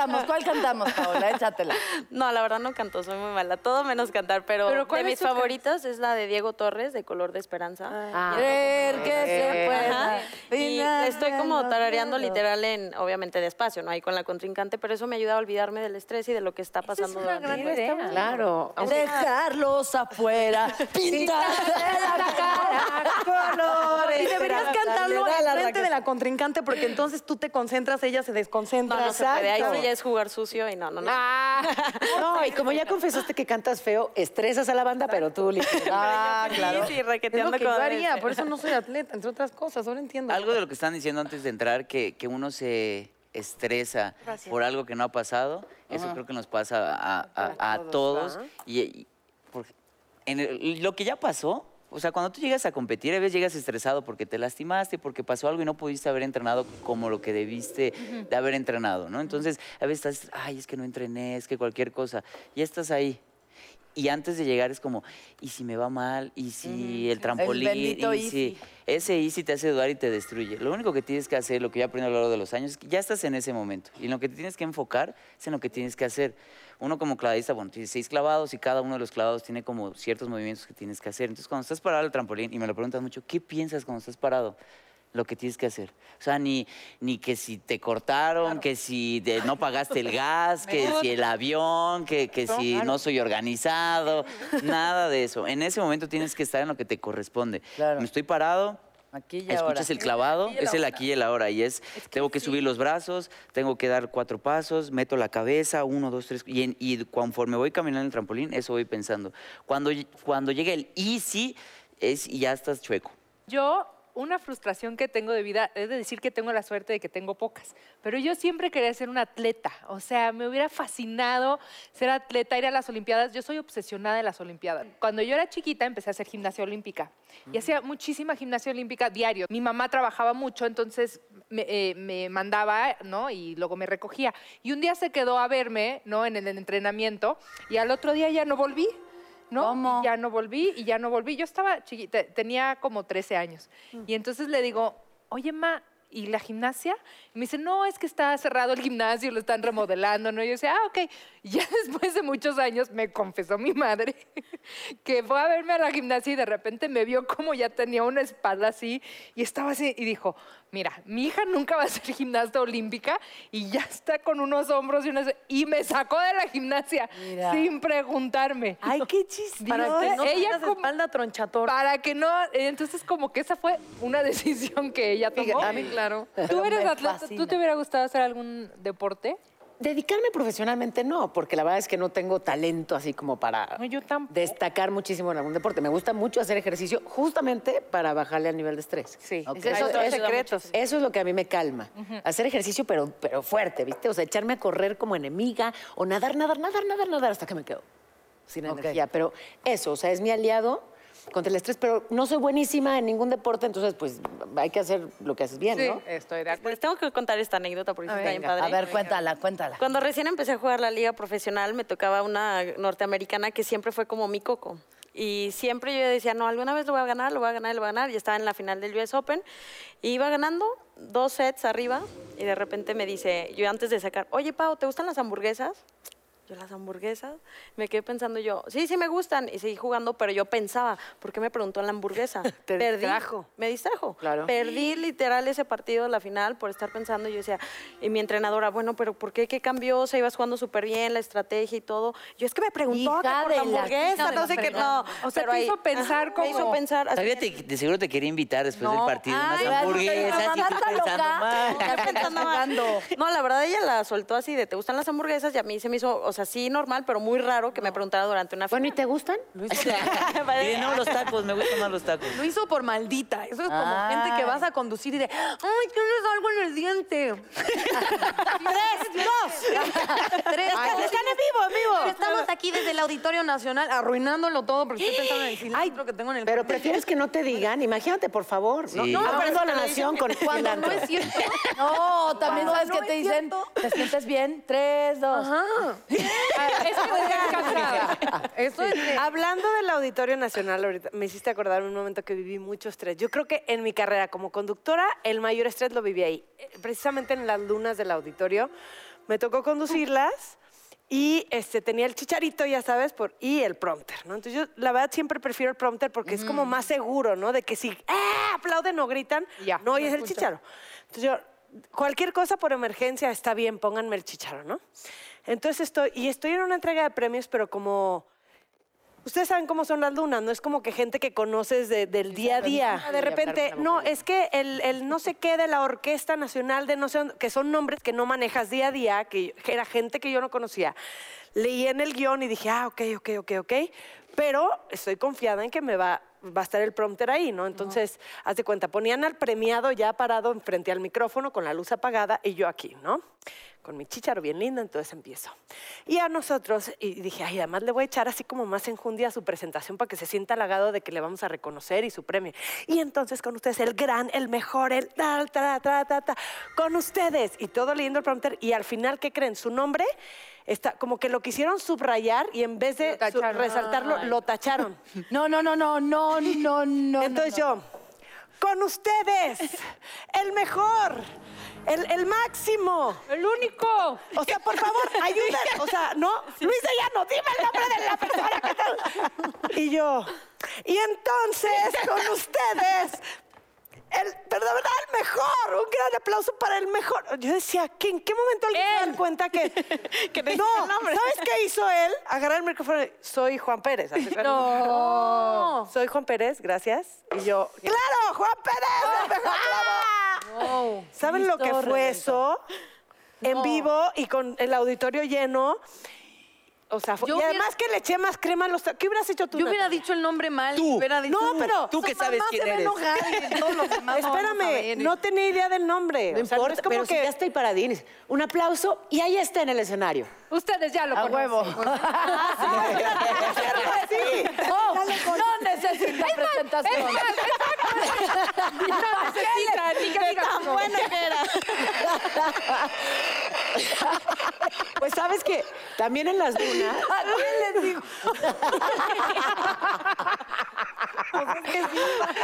Speaker 4: cantamos? ¿Cuál cantamos, Paola? Échatela.
Speaker 8: No, la verdad no canto, soy muy mala, todo menos cantar, pero,
Speaker 1: ¿Pero
Speaker 8: de
Speaker 1: es
Speaker 8: mis favoritas es la de Diego Torres, de Color de Esperanza.
Speaker 4: Creer que se pueda.
Speaker 8: Y estoy como tarareando literal en, obviamente despacio, ¿no? Ahí con la contrincante, pero eso me ayuda a olvidarme del estrés y de lo que está pasando
Speaker 1: una
Speaker 8: durante
Speaker 1: gran idea.
Speaker 5: Claro.
Speaker 4: Dejarlos afuera. Pintar la cara colores.
Speaker 3: Y deberías cantarlo enfrente
Speaker 4: raqueta.
Speaker 3: de la contrincante porque entonces tú te concentras, ella se desconcentra.
Speaker 8: No, no se puede, ahí sí ya es jugar sucio y no, no, no.
Speaker 5: No, y como ya confesaste que cantas feo, estresas a la banda, pero tú literal.
Speaker 4: Ah, claro.
Speaker 8: Sí, sí,
Speaker 3: Es lo
Speaker 8: raqueteando
Speaker 3: que yo haría, por eso no soy atleta, entre otras cosas, ahora entiendo.
Speaker 7: Algo de lo que están diciendo antes de entrar, que, que uno se estresa por algo que no ha pasado, eso creo que nos pasa a, a- a todos. Y, y por- en el- lo que ya pasó, o sea, cuando tú llegas a competir, a veces llegas estresado porque te lastimaste, porque pasó algo y no pudiste haber entrenado como lo que debiste de haber entrenado, ¿no? Entonces, a veces estás, ay, es que no entrené, es que cualquier cosa, ya estás ahí. Y antes de llegar es como, ¿y si me va mal? ¿Y si el trampolín?
Speaker 4: bendito
Speaker 7: ¿Y si
Speaker 4: easy.
Speaker 7: ese easy te hace dudar y te destruye? Lo único que tienes que hacer, lo que yo aprendí a lo largo de los años, es que ya estás en ese momento. Y en lo que te tienes que enfocar es en lo que tienes que hacer. Uno como clavadista, bueno, tienes seis clavados y cada uno de los clavados tiene como ciertos movimientos que tienes que hacer. Entonces, cuando estás parado al trampolín, y me lo preguntan mucho, ¿qué piensas cuando estás parado? Lo que tienes que hacer. O sea, ni, ni que si te cortaron, que si de- no pagaste el gas, que si el avión, que, que si no soy organizado, nada de eso. En ese momento tienes que estar en lo que te corresponde.
Speaker 4: Claro.
Speaker 7: Me estoy parado,
Speaker 4: Aquí y ahora.
Speaker 7: Escuchas el clavado, es el aquí y el ahora. Y es, tengo que subir los brazos, tengo que dar cuatro pasos, meto la cabeza, uno, dos, tres. Y, en- y conforme voy caminando en el trampolín, eso voy pensando. Cuando, cuando llega el easy, es, y ya estás chueco.
Speaker 1: Yo, una frustración que tengo de vida, es de decir que tengo la suerte de que tengo pocas, pero yo siempre quería ser una atleta, o sea, me hubiera fascinado ser atleta, ir a las Olimpiadas, yo soy obsesionada de las Olimpiadas. Cuando yo era chiquita empecé a hacer gimnasia olímpica y hacía muchísima gimnasia olímpica diario. Mi mamá trabajaba mucho, entonces me, eh, me mandaba, ¿no? Y luego me recogía. Y un día se quedó a verme, ¿no? En el entrenamiento y al otro día ya no volví. ¿No?
Speaker 4: ¿Cómo?
Speaker 1: Y ya no volví y ya no volví. Yo estaba chiquita, tenía como 13 años. Y entonces le digo, oye, ma, ¿y la gimnasia? Y me dice, no, es que está cerrado el gimnasio, lo están remodelando, ¿no? Y yo decía, ah, ok. Y ya después de muchos años me confesó mi madre que fue a verme a la gimnasia y de repente me vio como ya tenía una espalda así y estaba así y dijo, mira, mi hija nunca va a ser gimnasta olímpica y ya está con unos hombros y unas... Y me sacó de la gimnasia
Speaker 4: Mira.
Speaker 1: sin preguntarme.
Speaker 2: Ay, qué chistoso.
Speaker 3: Para que no
Speaker 1: ella
Speaker 3: tengas
Speaker 1: como-
Speaker 3: espalda tronchator.
Speaker 1: Para que no, entonces como que esa fue una decisión que ella tomó.
Speaker 3: a mí, claro.
Speaker 1: ¿Tú
Speaker 4: Pero
Speaker 1: eres atleta? ¿Tú te hubiera gustado hacer algún deporte?
Speaker 5: Dedicarme profesionalmente no, porque la verdad es que no tengo talento así como para
Speaker 1: No, yo tampoco.
Speaker 5: destacar muchísimo en algún deporte. Me gusta mucho hacer ejercicio justamente para bajarle al nivel de estrés.
Speaker 1: Sí.
Speaker 5: Ok.
Speaker 2: Ese es otro secreto.
Speaker 5: Eso es lo que a mí me calma. Hacer ejercicio, pero, pero fuerte, ¿viste? O sea, echarme a correr como enemiga o nadar, nadar, nadar, nadar, nadar hasta que me quedo sin energía. Pero eso, o sea, es mi aliado contra el estrés, pero no soy buenísima en ningún deporte, entonces pues hay que hacer lo que haces bien,
Speaker 1: Sí,
Speaker 5: ¿no?
Speaker 1: estoy de acuerdo.
Speaker 8: Les tengo que contar esta anécdota porque está bien padre.
Speaker 4: A ver, cuéntala, cuéntala.
Speaker 8: Cuando recién empecé a jugar la liga profesional, me tocaba una norteamericana que siempre fue como mi coco. Y siempre yo decía, no, alguna vez lo voy a ganar, lo voy a ganar, lo voy a ganar. Y estaba en la final del US Open. Y iba ganando dos sets arriba. Y de repente me dice, yo antes de sacar, oye, Pau, ¿te gustan las hamburguesas? Yo, las hamburguesas. Me quedé pensando yo, sí, sí me gustan. Y seguí jugando, pero yo pensaba, ¿por qué me preguntó la hamburguesa?
Speaker 2: Te
Speaker 8: Perdí.
Speaker 2: distrajo.
Speaker 8: Me distrajo.
Speaker 5: Claro.
Speaker 8: Perdí literal ese partido, la final, por estar pensando. Yo decía, y mi entrenadora, bueno, pero ¿por qué? ¿Qué cambió? Se ibas jugando súper bien, la estrategia y todo. Yo es que me preguntó que por
Speaker 4: de
Speaker 8: la hamburguesa,
Speaker 4: de
Speaker 8: no sé qué, no.
Speaker 1: O sea,
Speaker 8: pero
Speaker 1: te
Speaker 8: ahí-
Speaker 1: hizo pensar
Speaker 8: Me hizo
Speaker 1: como-
Speaker 8: pensar. así
Speaker 7: Todavía
Speaker 8: de-
Speaker 7: te- de seguro te quería invitar después del partido. unas hamburguesas y tú pensando mal.
Speaker 8: Ya pensando mal. No, la verdad ella la soltó así de, ¿te gustan las hamburguesas? Y a mí se me hizo, o sea, sí normal, pero muy raro que me preguntara durante una
Speaker 5: Bueno, ¿y te gustan?
Speaker 7: Y no, los tacos, me gustan más los tacos.
Speaker 3: Lo hizo por maldita. Eso es como
Speaker 4: Ay.
Speaker 3: gente que vas a conducir y de, ay, tienes algo en el diente. ¡Tres, dos! ¡Tres,
Speaker 2: Ay, están en vivo, en vivo.
Speaker 3: Estamos aquí desde el Auditorio Nacional arruinándolo todo porque estoy pensando en el cilantro que tengo en el
Speaker 5: Pero prefieres que no te digan, imagínate, por favor. No,
Speaker 7: Sí.
Speaker 5: no,
Speaker 7: No,
Speaker 5: aprendo
Speaker 8: pero
Speaker 5: a la nación con
Speaker 3: Cuando no es cierto.
Speaker 4: No, también sabes
Speaker 3: no
Speaker 4: que te dicen, ¿te sientes bien? Tres, dos.
Speaker 3: Ajá. Es que me estoy cansada. Eso es de-
Speaker 2: Hablando del Auditorio Nacional, ahorita me hiciste acordar un momento que viví mucho estrés. Yo creo que en mi carrera como conductora, el mayor estrés lo viví ahí. Eh, Precisamente en las lunas del auditorio. Me tocó conducirlas y este, tenía el chicharito, ya sabes, por, y el prompter, ¿no? Entonces yo, la verdad, siempre prefiero el prompter porque es como más seguro, ¿no? De que si ¡ah! aplauden o gritan,
Speaker 1: Ya,
Speaker 2: no oyes el chicharo. Entonces yo, cualquier cosa por emergencia está bien, pónganme el chicharo, ¿no? Entonces estoy, y estoy en una entrega de premios, pero como... Ustedes saben cómo son las lunas, no es como que gente que conoces de- del día a día. De repente, no, es que el, el no sé qué de la Orquesta Nacional de no sé que son nombres que no manejas día a día, que, que era gente que yo no conocía. Leí en el guion y dije, ah, ok, ok, ok, ok, pero estoy confiada en que me va, va a estar el prompter ahí, ¿no? Entonces, haz de cuenta, ponían al premiado ya parado enfrente al micrófono con la luz apagada y yo aquí, ¿no? Con mi chicharo bien linda, entonces empiezo. Y a nosotros, y dije, ay, además le voy a echar así como más enjundia a su presentación para que se sienta halagado de que le vamos a reconocer y su premio. Y entonces con ustedes, el gran, el mejor, el tal, ta, ta, ta, ta, con ustedes. Y todo leyendo el prompter. Y al final, ¿qué creen? Su nombre está como que lo quisieron subrayar y en vez de
Speaker 1: Lo
Speaker 2: resaltarlo, lo tacharon.
Speaker 4: No, no, no, no, no, no, no.
Speaker 2: Entonces yo, con ustedes, el mejor, el, el máximo.
Speaker 1: ¡El único!
Speaker 2: O sea, por favor, ayuden. O sea, no, Luisa ya no, dime el nombre de la persona que tal. Y yo, y entonces con ustedes, el, el mejor, un gran aplauso para el mejor. Yo decía, ¿que ¿en qué momento alguien se da cuenta que, no, ¿sabes qué hizo él? Agarrar el micrófono y, soy Juan Pérez.
Speaker 3: No.
Speaker 2: Soy Juan Pérez, gracias. Y yo, ¡claro, Juan Pérez! el mejor clavo". ¿Saben lo que fue
Speaker 4: reventó.
Speaker 2: eso? En vivo y con el auditorio lleno. O sea, fue-
Speaker 3: Yo
Speaker 2: y
Speaker 3: hubiera-
Speaker 2: además que le eché más crema a los... ta- ¿Qué hubieras hecho tú?
Speaker 3: Yo hubiera
Speaker 2: Natalia?
Speaker 3: dicho el nombre mal.
Speaker 7: Tú.
Speaker 3: Hubiera dicho,
Speaker 2: No, pero-
Speaker 7: Tú que
Speaker 3: Su
Speaker 7: sabes
Speaker 3: mamá
Speaker 7: quién
Speaker 3: se va a
Speaker 7: eres.
Speaker 3: enojar y todos los demás no vamos a
Speaker 2: Espérame,
Speaker 3: ver.
Speaker 2: no tenía idea del nombre.
Speaker 5: No
Speaker 2: O sea,
Speaker 5: importa,
Speaker 2: es como
Speaker 5: pero
Speaker 2: que...
Speaker 5: si ya estoy paradín. dices, Un aplauso y ahí está en el escenario.
Speaker 1: Ustedes ya lo
Speaker 4: A
Speaker 1: conocen.
Speaker 4: huevo.
Speaker 2: Sí.
Speaker 4: Oh, no necesita presentación.
Speaker 1: No necesita ni que diga su nombre.
Speaker 5: Pues sabes que también en las lunas.
Speaker 4: ¿A quién les digo?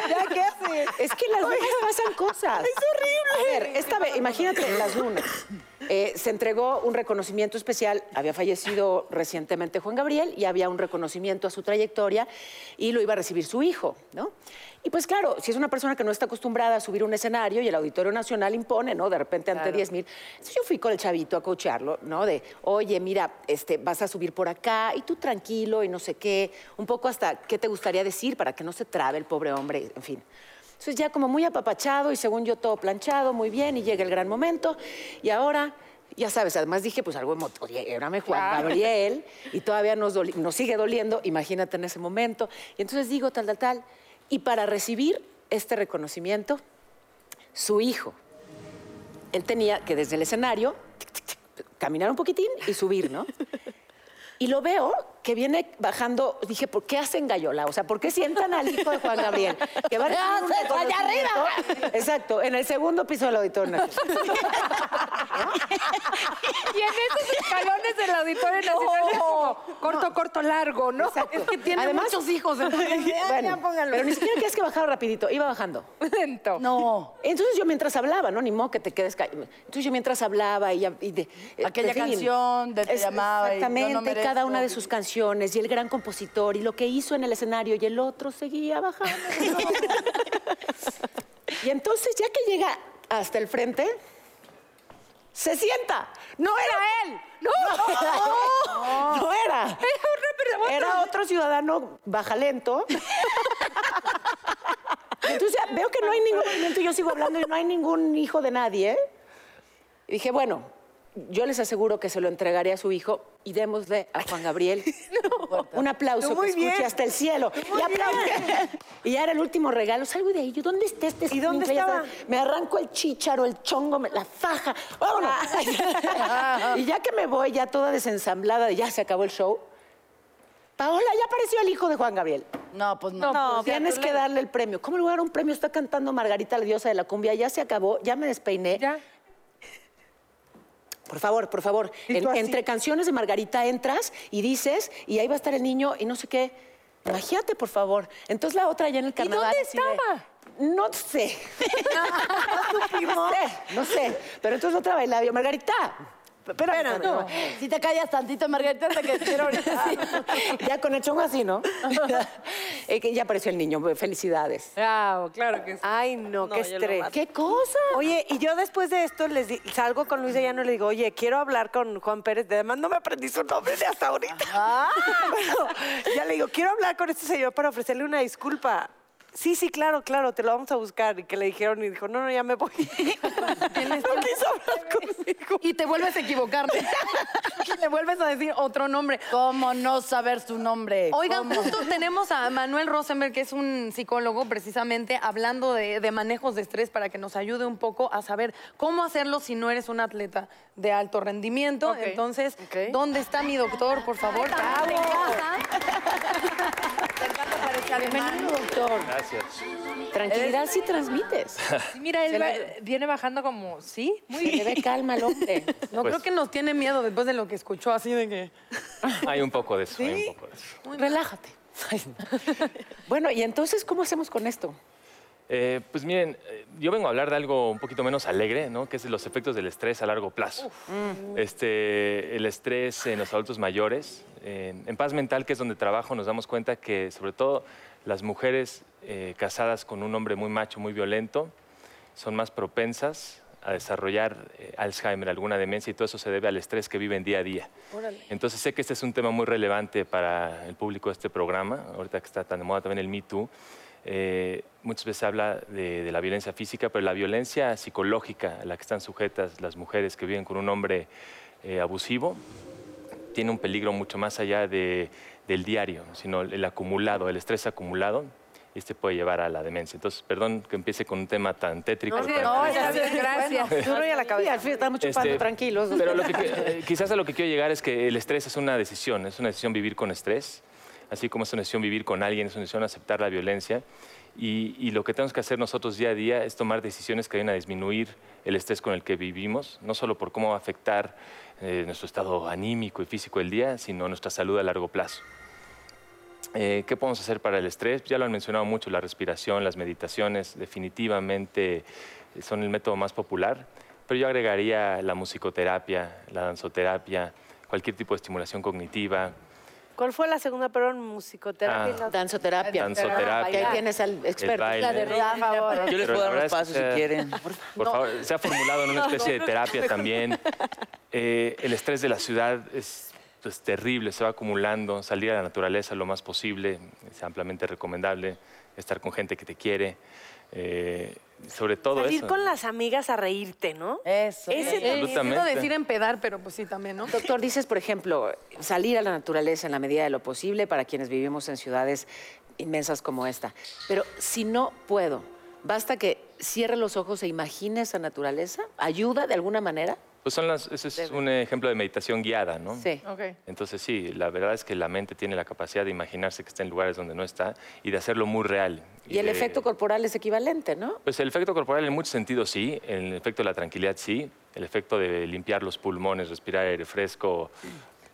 Speaker 2: ¿Ya qué hace?
Speaker 5: Es que en las lunas pasan cosas. Es horrible. A ver, esta vez, imagínate en las lunas. Eh, se entregó un reconocimiento especial. Había fallecido recientemente Juan Gabriel y había un reconocimiento a su trayectoria y lo iba a recibir su hijo, ¿no? Y pues claro, si es una persona que no está acostumbrada a subir un escenario y el Auditorio Nacional impone, ¿no? De repente ante 10 mil. Entonces yo fui con el chavito a coacharlo, ¿no? De, oye, mira, este, vas a subir por acá y tú tranquilo y no sé qué. Un poco hasta qué te gustaría decir para que no se trabe el pobre hombre, en fin. Entonces ya como muy apapachado y según yo todo planchado, muy bien, y llega el gran momento. Y ahora Ya sabes, además dije, pues algo emotivo, Juan Gabriel, y todavía nos, nos sigue doliendo, imagínate en ese momento. Y entonces digo, tal, tal, tal. Y para recibir este reconocimiento, su hijo, él tenía que desde el escenario tic, tic, tic, caminar un poquitín y subir, ¿no? Y lo veo que viene bajando, dije, ¿por qué hacen gallola? O sea, ¿por qué sientan al hijo de Juan Gabriel? Que va a recibir un
Speaker 4: ¡Haces allá arriba!
Speaker 5: Exacto, en el segundo piso del Auditorio Nacional.
Speaker 1: Y en esos escalones del Auditorio Nacional es como corto, corto, largo, ¿no?
Speaker 5: Exacto.
Speaker 3: Que tiene
Speaker 5: Además-
Speaker 3: muchos hijos. entonces,
Speaker 5: Bueno, pero ni siquiera quieres que bajara rapidito, iba bajando.
Speaker 1: Lento.
Speaker 4: No.
Speaker 5: Entonces yo mientras hablaba, ¿no? Ni modo que te quedes callado. Entonces yo mientras hablaba y, ya- y de... eh,
Speaker 4: Aquella canción de Te
Speaker 5: Es-
Speaker 4: llamaba y Yo no
Speaker 5: Exactamente,
Speaker 4: merezco
Speaker 5: cada una de sus canciones y el gran compositor y lo que hizo en el escenario y el otro seguía bajando. y entonces ya que llega hasta el frente, se sienta. No era él. No, no, no era. Era otro ciudadano bajalento. Entonces veo que no hay ningún movimiento, yo sigo hablando y no hay ningún hijo de nadie. Y dije, bueno, yo les aseguro que se lo entregaré a su hijo y démosle a Juan Gabriel un aplauso que escuche hasta el cielo. Y aplaude. Y ya era el último regalo. Salgo de ahí. Yo, ¿dónde está este
Speaker 2: ¿Y dónde estaba?
Speaker 5: Me arranco el chícharo, el chongo, me- la faja. ¡Vámonos! y ya que me voy, ya toda desensamblada, ya se acabó el show. Paola, ya apareció el hijo de Juan Gabriel.
Speaker 4: No, pues no.
Speaker 5: No, tienes que darle el premio. ¿Cómo le voy a dar un premio? Está cantando Margarita, la diosa de la cumbia. Ya se acabó, ya me despeiné.
Speaker 1: Ya.
Speaker 5: Por favor, por favor. En- entre canciones de Margarita entras y dices, y ahí va a estar el niño y no sé qué. Imagínate, por favor. Entonces la otra ya en el carnaval.
Speaker 1: dónde
Speaker 5: así de,
Speaker 1: estaba?
Speaker 5: no sé. no sé, no sé. Pero entonces otra bailaba yo, Margarita. Espérame,
Speaker 4: No. Si te callas tantito, Margarita, te que quiero ahorita.
Speaker 5: Ya con el chongo así, ¿no? Eh, ya apareció el niño. Felicidades.
Speaker 1: Bravo, claro que sí.
Speaker 2: Ay, no, qué estrés.
Speaker 5: ¿Qué cosa?
Speaker 2: Oye, y yo después de esto les di- salgo con Luis de Llano y le digo, oye, quiero hablar con Juan Pérez. Además, no me aprendí su nombre de hasta ahorita. Pero ya le digo, quiero hablar con este señor para ofrecerle una disculpa. Sí, sí, claro, claro, te lo vamos a buscar. Y que le dijeron y dijo, no, no, ya me voy. no quiso hablar conmigo.
Speaker 3: Y te vuelves a equivocar. y le vuelves a decir otro nombre.
Speaker 4: ¿Cómo no saber su nombre?
Speaker 3: Oigan,
Speaker 4: ¿Cómo?
Speaker 3: justo tenemos a Manuel Rosenberg, que es un psicólogo, precisamente hablando de, de manejos de estrés para que nos ayude un poco a saber cómo hacerlo si no eres un atleta de alto rendimiento. Entonces, ¿dónde está mi doctor, por favor?
Speaker 5: Bienvenido, doctor.
Speaker 6: Gracias.
Speaker 5: Tranquilidad sí transmites.
Speaker 1: Sí, mira, él va- viene bajando como, ¿sí?
Speaker 5: Muy bien. Le ve calma hombre.
Speaker 3: No
Speaker 6: Pues-
Speaker 3: creo que nos tiene miedo después de lo que escuchó, así de que...
Speaker 6: Hay un poco de eso, hay un poco de eso.
Speaker 5: Relájate. bueno, y entonces, ¿cómo hacemos con esto?
Speaker 6: Eh, pues miren, eh, yo vengo a hablar de algo un poquito menos alegre, ¿no? Que es de los efectos del estrés a largo plazo. Este, el estrés en los adultos mayores. eh, en paz mental, que es donde trabajo, nos damos cuenta que sobre todo las mujeres eh, casadas con un hombre muy macho, muy violento, son más propensas a desarrollar eh, Alzheimer, alguna demencia, y todo eso se debe al estrés que viven día a día. Entonces sé que este es un tema muy relevante para el público de este programa, ahorita que está tan de moda también el Me Too. Eh, muchas veces se habla de, de la violencia física, pero la violencia psicológica a la que están sujetas las mujeres que viven con un hombre eh, abusivo tiene un peligro mucho más allá de- del diario, sino el acumulado, el estrés acumulado, y este puede llevar a la demencia. Entonces, perdón que empiece con un tema tan tétrico. tan-
Speaker 1: gracias, gracias.
Speaker 2: Duro y a la
Speaker 5: Sí,
Speaker 2: cabeza.
Speaker 5: al fin estamos chupando
Speaker 6: este,
Speaker 5: tranquilos.
Speaker 6: Pero lo que, eh, quizás a lo que quiero llegar es que el estrés es una decisión, es una decisión vivir con estrés, así como es una decisión vivir con alguien, es una decisión aceptar la violencia. Y, lo que tenemos que hacer nosotros día a día es tomar decisiones que ayuden a disminuir el estrés con el que vivimos, no solo por cómo va a afectar eh, nuestro estado anímico y físico del día, sino nuestra salud a largo plazo. Eh, ¿Qué podemos hacer para el estrés? Ya lo han mencionado mucho, la respiración, las meditaciones, definitivamente son el método más popular, pero yo agregaría la musicoterapia, la danzoterapia, cualquier tipo de estimulación cognitiva.
Speaker 2: ¿Cuál fue la segunda, perdón? Musicoterapia.
Speaker 6: Ah.
Speaker 5: Danzoterapia.
Speaker 6: Danzoterapia.
Speaker 5: Que ahí tienes al experto.
Speaker 6: baile. La de
Speaker 5: Por
Speaker 7: Yo les puedo dar
Speaker 6: que
Speaker 7: pasos si quieren.
Speaker 6: Por favor, se ha formulado en una especie de terapia también. Eh, el estrés de la ciudad es pues, terrible, se va acumulando. Salir a la naturaleza lo más posible es ampliamente recomendable. Estar con gente que te quiere. eh, sobre todo
Speaker 2: Salir
Speaker 6: eso.
Speaker 2: con las amigas a reírte, ¿no?
Speaker 4: Eso.
Speaker 2: Ese
Speaker 3: Eh,
Speaker 6: Absolutamente.
Speaker 3: quiero decir empedar, pero pues sí también, ¿no?
Speaker 5: Doctor, dices, por ejemplo, salir a la naturaleza en la medida de lo posible para quienes vivimos en ciudades inmensas como esta. Pero si no puedo, basta que cierre los ojos e imagine esa naturaleza. ¿Ayuda de alguna manera?
Speaker 6: Pues son las, ese es un ejemplo de meditación guiada, ¿no?
Speaker 5: Sí.
Speaker 6: Entonces sí, la verdad es que la mente tiene la capacidad de imaginarse que está en lugares donde no está y de hacerlo muy real.
Speaker 5: Y el
Speaker 6: de-
Speaker 5: efecto corporal es equivalente, ¿no?
Speaker 6: Pues el efecto corporal en muchos sentidos sí, el efecto de la tranquilidad sí, el efecto de limpiar los pulmones, respirar aire fresco,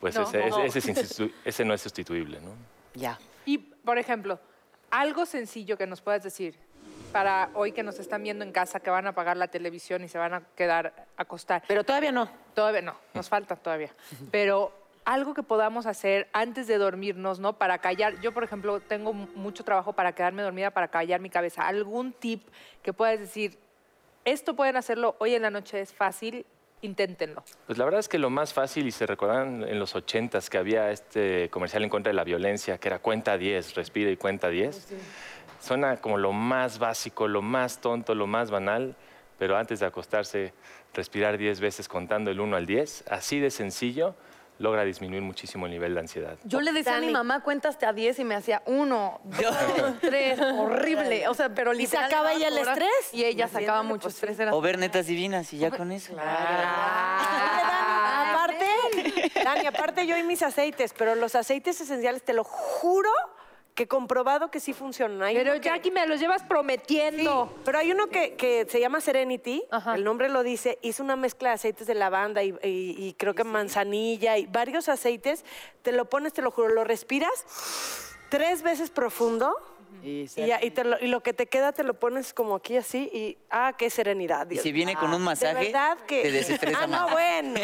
Speaker 6: pues
Speaker 3: No,
Speaker 6: ese,
Speaker 3: no.
Speaker 6: ese- ese es insustitu- ese no es sustituible, ¿no?
Speaker 5: Ya.
Speaker 1: Y, por ejemplo, algo sencillo que nos puedas decir para hoy que nos están viendo en casa, que van a apagar la televisión y se van a quedar a acostar.
Speaker 5: Pero todavía no.
Speaker 1: Todavía no, nos falta todavía. Pero algo que podamos hacer antes de dormirnos, ¿no? Para callar. Yo, por ejemplo, tengo mu- mucho trabajo para quedarme dormida, para callar mi cabeza. ¿Algún tip que puedas decir, esto pueden hacerlo hoy en la noche, es fácil, inténtenlo?
Speaker 6: Pues la verdad es que lo más fácil, y se recordan en los ochentas que había este comercial en contra de la violencia, que era cuenta 10, respira y cuenta 10. Suena como lo más básico, lo más tonto, lo más banal, pero antes de acostarse, respirar 10 veces contando el 1 al 10, así de sencillo, logra disminuir muchísimo el nivel de ansiedad.
Speaker 3: Yo le decía a mi mamá, cuéntaste a 10 y me hacía uno, dos, tres, horrible. O sea, pero
Speaker 2: ¿Y sacaba ella el estrés?
Speaker 3: Y ella sacaba mucho
Speaker 2: pues,
Speaker 3: estrés. Era
Speaker 7: O ver netas divinas y ya con eso.
Speaker 2: Dani, aparte, Dani, aparte yo y mis aceites, pero los aceites esenciales, te lo juro que comprobado que sí funcionan. Hay
Speaker 1: Pero
Speaker 2: uno que-
Speaker 1: Jackie, me los llevas prometiendo.
Speaker 2: Sí, pero hay uno que, que se llama Serenity,
Speaker 1: Ajá.
Speaker 2: el nombre lo dice, hizo una mezcla de aceites de lavanda y, y- y creo que manzanilla y varios aceites, te lo pones, te lo juro, lo respiras tres veces profundo
Speaker 4: Y
Speaker 2: y, ya, y, te lo, y lo que te queda te lo pones como aquí así y, ah, qué serenidad.
Speaker 7: Y
Speaker 2: Dios
Speaker 7: si viene con un
Speaker 2: De
Speaker 7: masaje,
Speaker 2: verdad que...
Speaker 7: te desestresa
Speaker 2: Ah, no,
Speaker 7: más.
Speaker 2: bueno.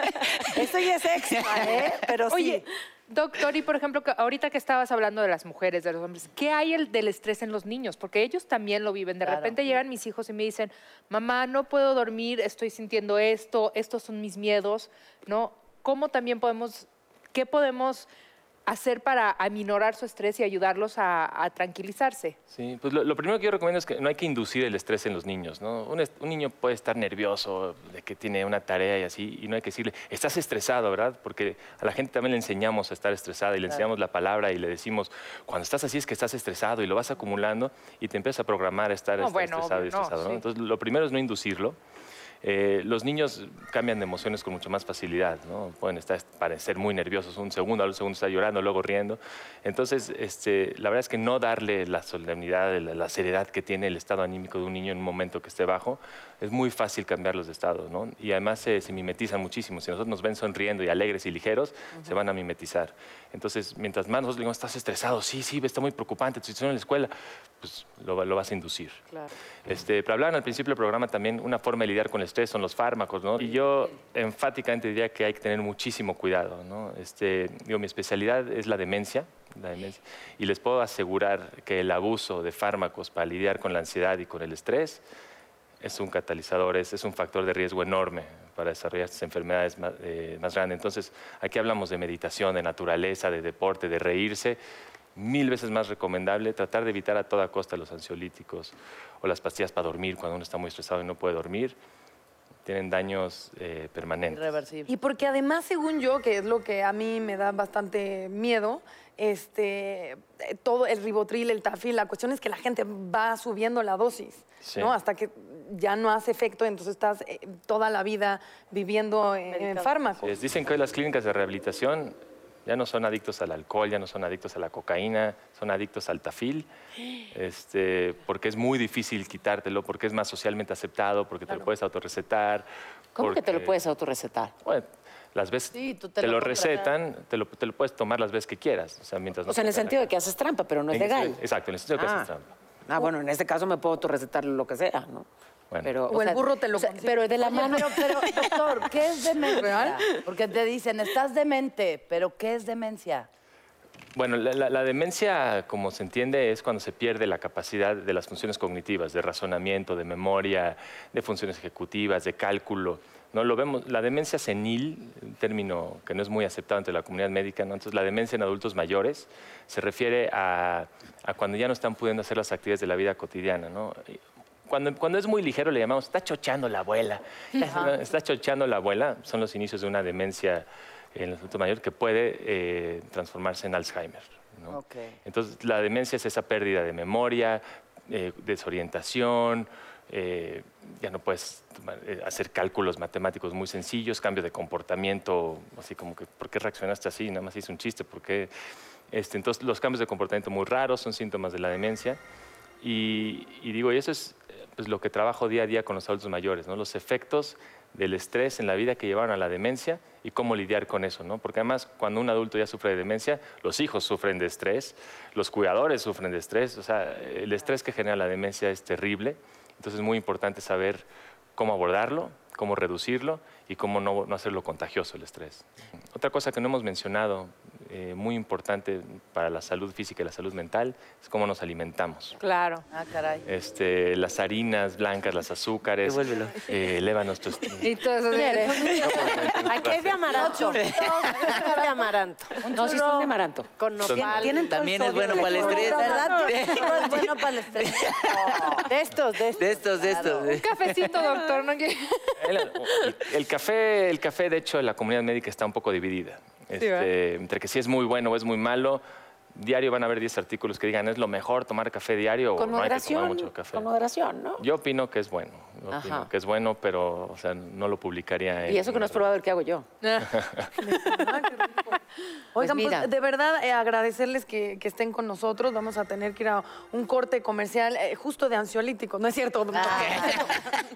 Speaker 2: Esto ya es extra, ¿eh? Pero
Speaker 1: Oye,
Speaker 2: sí.
Speaker 1: Doctor, y por ejemplo, ahorita que estabas hablando de las mujeres, de los hombres, ¿qué hay el del estrés en los niños? Porque ellos también lo viven. De
Speaker 4: Claro.
Speaker 1: repente llegan mis hijos y me dicen, mamá, no puedo dormir, estoy sintiendo esto, estos son mis miedos, ¿no? ¿Cómo también podemos, qué podemos hacer para aminorar su estrés y ayudarlos a, a tranquilizarse?
Speaker 6: Sí, pues lo, lo primero que yo recomiendo es que no hay que inducir el estrés en los niños, ¿no? Un, est- un niño puede estar nervioso de que tiene una tarea y así, y no hay que decirle, estás estresado, ¿verdad? Porque a la gente también le enseñamos a estar estresada y le enseñamos la palabra y le decimos, cuando estás así es que estás estresado y lo vas acumulando y te empiezas a programar a estar,
Speaker 1: No,
Speaker 6: estar
Speaker 1: bueno,
Speaker 6: estresado y
Speaker 1: obvio, no,
Speaker 6: estresado, ¿no?
Speaker 1: sí.
Speaker 6: Entonces, lo primero es no inducirlo. Eh, los niños cambian de emociones con mucho más facilidad, ¿no? Pueden estar, parecer muy nerviosos un segundo, al segundo está llorando, luego riendo. Entonces, este, la verdad es que no darle la solemnidad, la, la seriedad que tiene el estado anímico de un niño en un momento que esté bajo, es muy fácil cambiarlos de estado, ¿no? Y además se, se mimetizan muchísimo. Si nosotros nos ven sonriendo y alegres y ligeros, se van a mimetizar. Entonces, mientras más nosotros le digamos, estás estresado, sí, sí, está muy preocupante tu situación en la escuela, pues lo, lo vas a inducir. Este, pero hablaban al principio del programa también, una forma de lidiar con el estrés son los fármacos, ¿no? Y yo enfáticamente diría que hay que tener muchísimo cuidado, ¿no? Este, digo, mi especialidad es la demencia, la demencia, y les puedo asegurar que el abuso de fármacos para lidiar con la ansiedad y con el estrés es un catalizador, es, es un factor de riesgo enorme para desarrollar estas enfermedades más, eh, más grandes. Entonces, aquí hablamos de meditación, de naturaleza, de deporte, de reírse. Mil veces más recomendable tratar de evitar a toda costa los ansiolíticos o las pastillas para dormir cuando uno está muy estresado y no puede dormir. Tienen daños eh, permanentes.
Speaker 4: Irreversible.
Speaker 3: Y porque además, según yo, que es lo que a mí me da bastante miedo, este, todo el ribotril, el tafil, la cuestión es que la gente va subiendo la dosis,
Speaker 6: Sí.
Speaker 3: ¿no? Hasta que ya no hace efecto, entonces estás eh, toda la vida viviendo en, en fármacos.
Speaker 6: Dicen que hoy las clínicas de rehabilitación ya no son adictos al alcohol, ya no son adictos a la cocaína, son adictos al tafil, este, porque es muy difícil quitártelo, porque es más socialmente aceptado, porque te lo puedes autorrecetar.
Speaker 5: ¿Cómo que te lo puedes autorrecetar?
Speaker 6: Bueno, las veces
Speaker 4: Sí, tú te
Speaker 6: te,
Speaker 4: lo
Speaker 6: recetan, te lo, te lo puedes tomar las veces que quieras. O sea, mientras no
Speaker 5: O sea, en el sentido de que haces trampa, pero no es
Speaker 6: en-
Speaker 5: legal.
Speaker 6: Exacto, en el sentido de que
Speaker 5: Ah.
Speaker 6: haces trampa.
Speaker 5: Ah, bueno, en este caso me puedo autorrecetar lo que sea, ¿no?
Speaker 6: Bueno.
Speaker 5: Pero,
Speaker 3: O el burro te lo consigue.
Speaker 5: Pero de la
Speaker 4: Oye,
Speaker 5: mano...
Speaker 4: pero, pero, doctor, ¿qué es demencia? Porque te dicen, estás demente, pero ¿qué es demencia?
Speaker 6: Bueno, la, la- la demencia, como se entiende, es cuando se pierde la capacidad de las funciones cognitivas, de razonamiento, de memoria, de funciones ejecutivas, de cálculo. ¿No? Lo vemos, la demencia senil, un término que no es muy aceptado entre la comunidad médica, ¿no? entonces la demencia en adultos mayores se refiere a, a cuando ya no están pudiendo hacer las actividades de la vida cotidiana. ¿no? Cuando, cuando es muy ligero le llamamos, está chocheando la abuela. Está chocheando la abuela, son los inicios de una demencia en el adulto mayor que puede eh, transformarse en Alzheimer. Entonces, la demencia es esa pérdida de memoria, eh, desorientación, eh, ya no puedes eh, hacer cálculos matemáticos muy sencillos, cambio de comportamiento, así como que, ¿por qué reaccionaste así? Nada más hice un chiste, ¿por qué? Este, entonces, los cambios de comportamiento muy raros son síntomas de la demencia. Y, y digo, y eso es pues, lo que trabajo día a día con los adultos mayores, ¿no? los efectos del estrés en la vida que llevaron a la demencia y cómo lidiar con eso, ¿no? Porque además, cuando un adulto ya sufre de demencia, los hijos sufren de estrés, los cuidadores sufren de estrés, o sea, el estrés que genera la demencia es terrible, entonces es muy importante saber cómo abordarlo, cómo reducirlo y cómo no, no hacerlo contagioso el estrés. Otra cosa que no hemos mencionado, eh, muy importante para la salud física y la salud mental, es cómo nos alimentamos.
Speaker 1: Claro.
Speaker 4: Ah, caray.
Speaker 6: Este, las harinas blancas, los azúcares,
Speaker 7: Devuélvelo.
Speaker 6: eh, elevan nuestros...
Speaker 1: Y todo eso.
Speaker 2: Aquí es de amaranto. Aquí de amaranto.
Speaker 5: No, sí son de amaranto.
Speaker 2: Con nopal.
Speaker 5: Tienen
Speaker 7: También es bueno para el estrés.
Speaker 4: ¿Verdad es bueno para el estrés?
Speaker 2: De estos, de estos.
Speaker 7: De estos, de estos.
Speaker 1: Un cafecito, doctor. ¿no?
Speaker 6: El, café, el café, de hecho, la comunidad médica está un poco dividida. Este, entre que si es muy bueno o es muy malo. Diario van a haber 10 artículos que digan es lo mejor tomar café diario
Speaker 5: Con
Speaker 6: o no hay que tomar mucho café.
Speaker 5: Con moderación, ¿no?
Speaker 6: Yo opino que es bueno. yo
Speaker 5: Ajá.
Speaker 6: opino que es bueno, pero o sea, no lo publicaría.
Speaker 5: Y eso que no has probado el que hago yo.
Speaker 3: Oigan, pues,
Speaker 5: mira.
Speaker 3: de verdad eh, agradecerles que, que estén con nosotros. Vamos a tener que ir a un corte comercial eh, justo de ansiolíticos. No es cierto. doctor.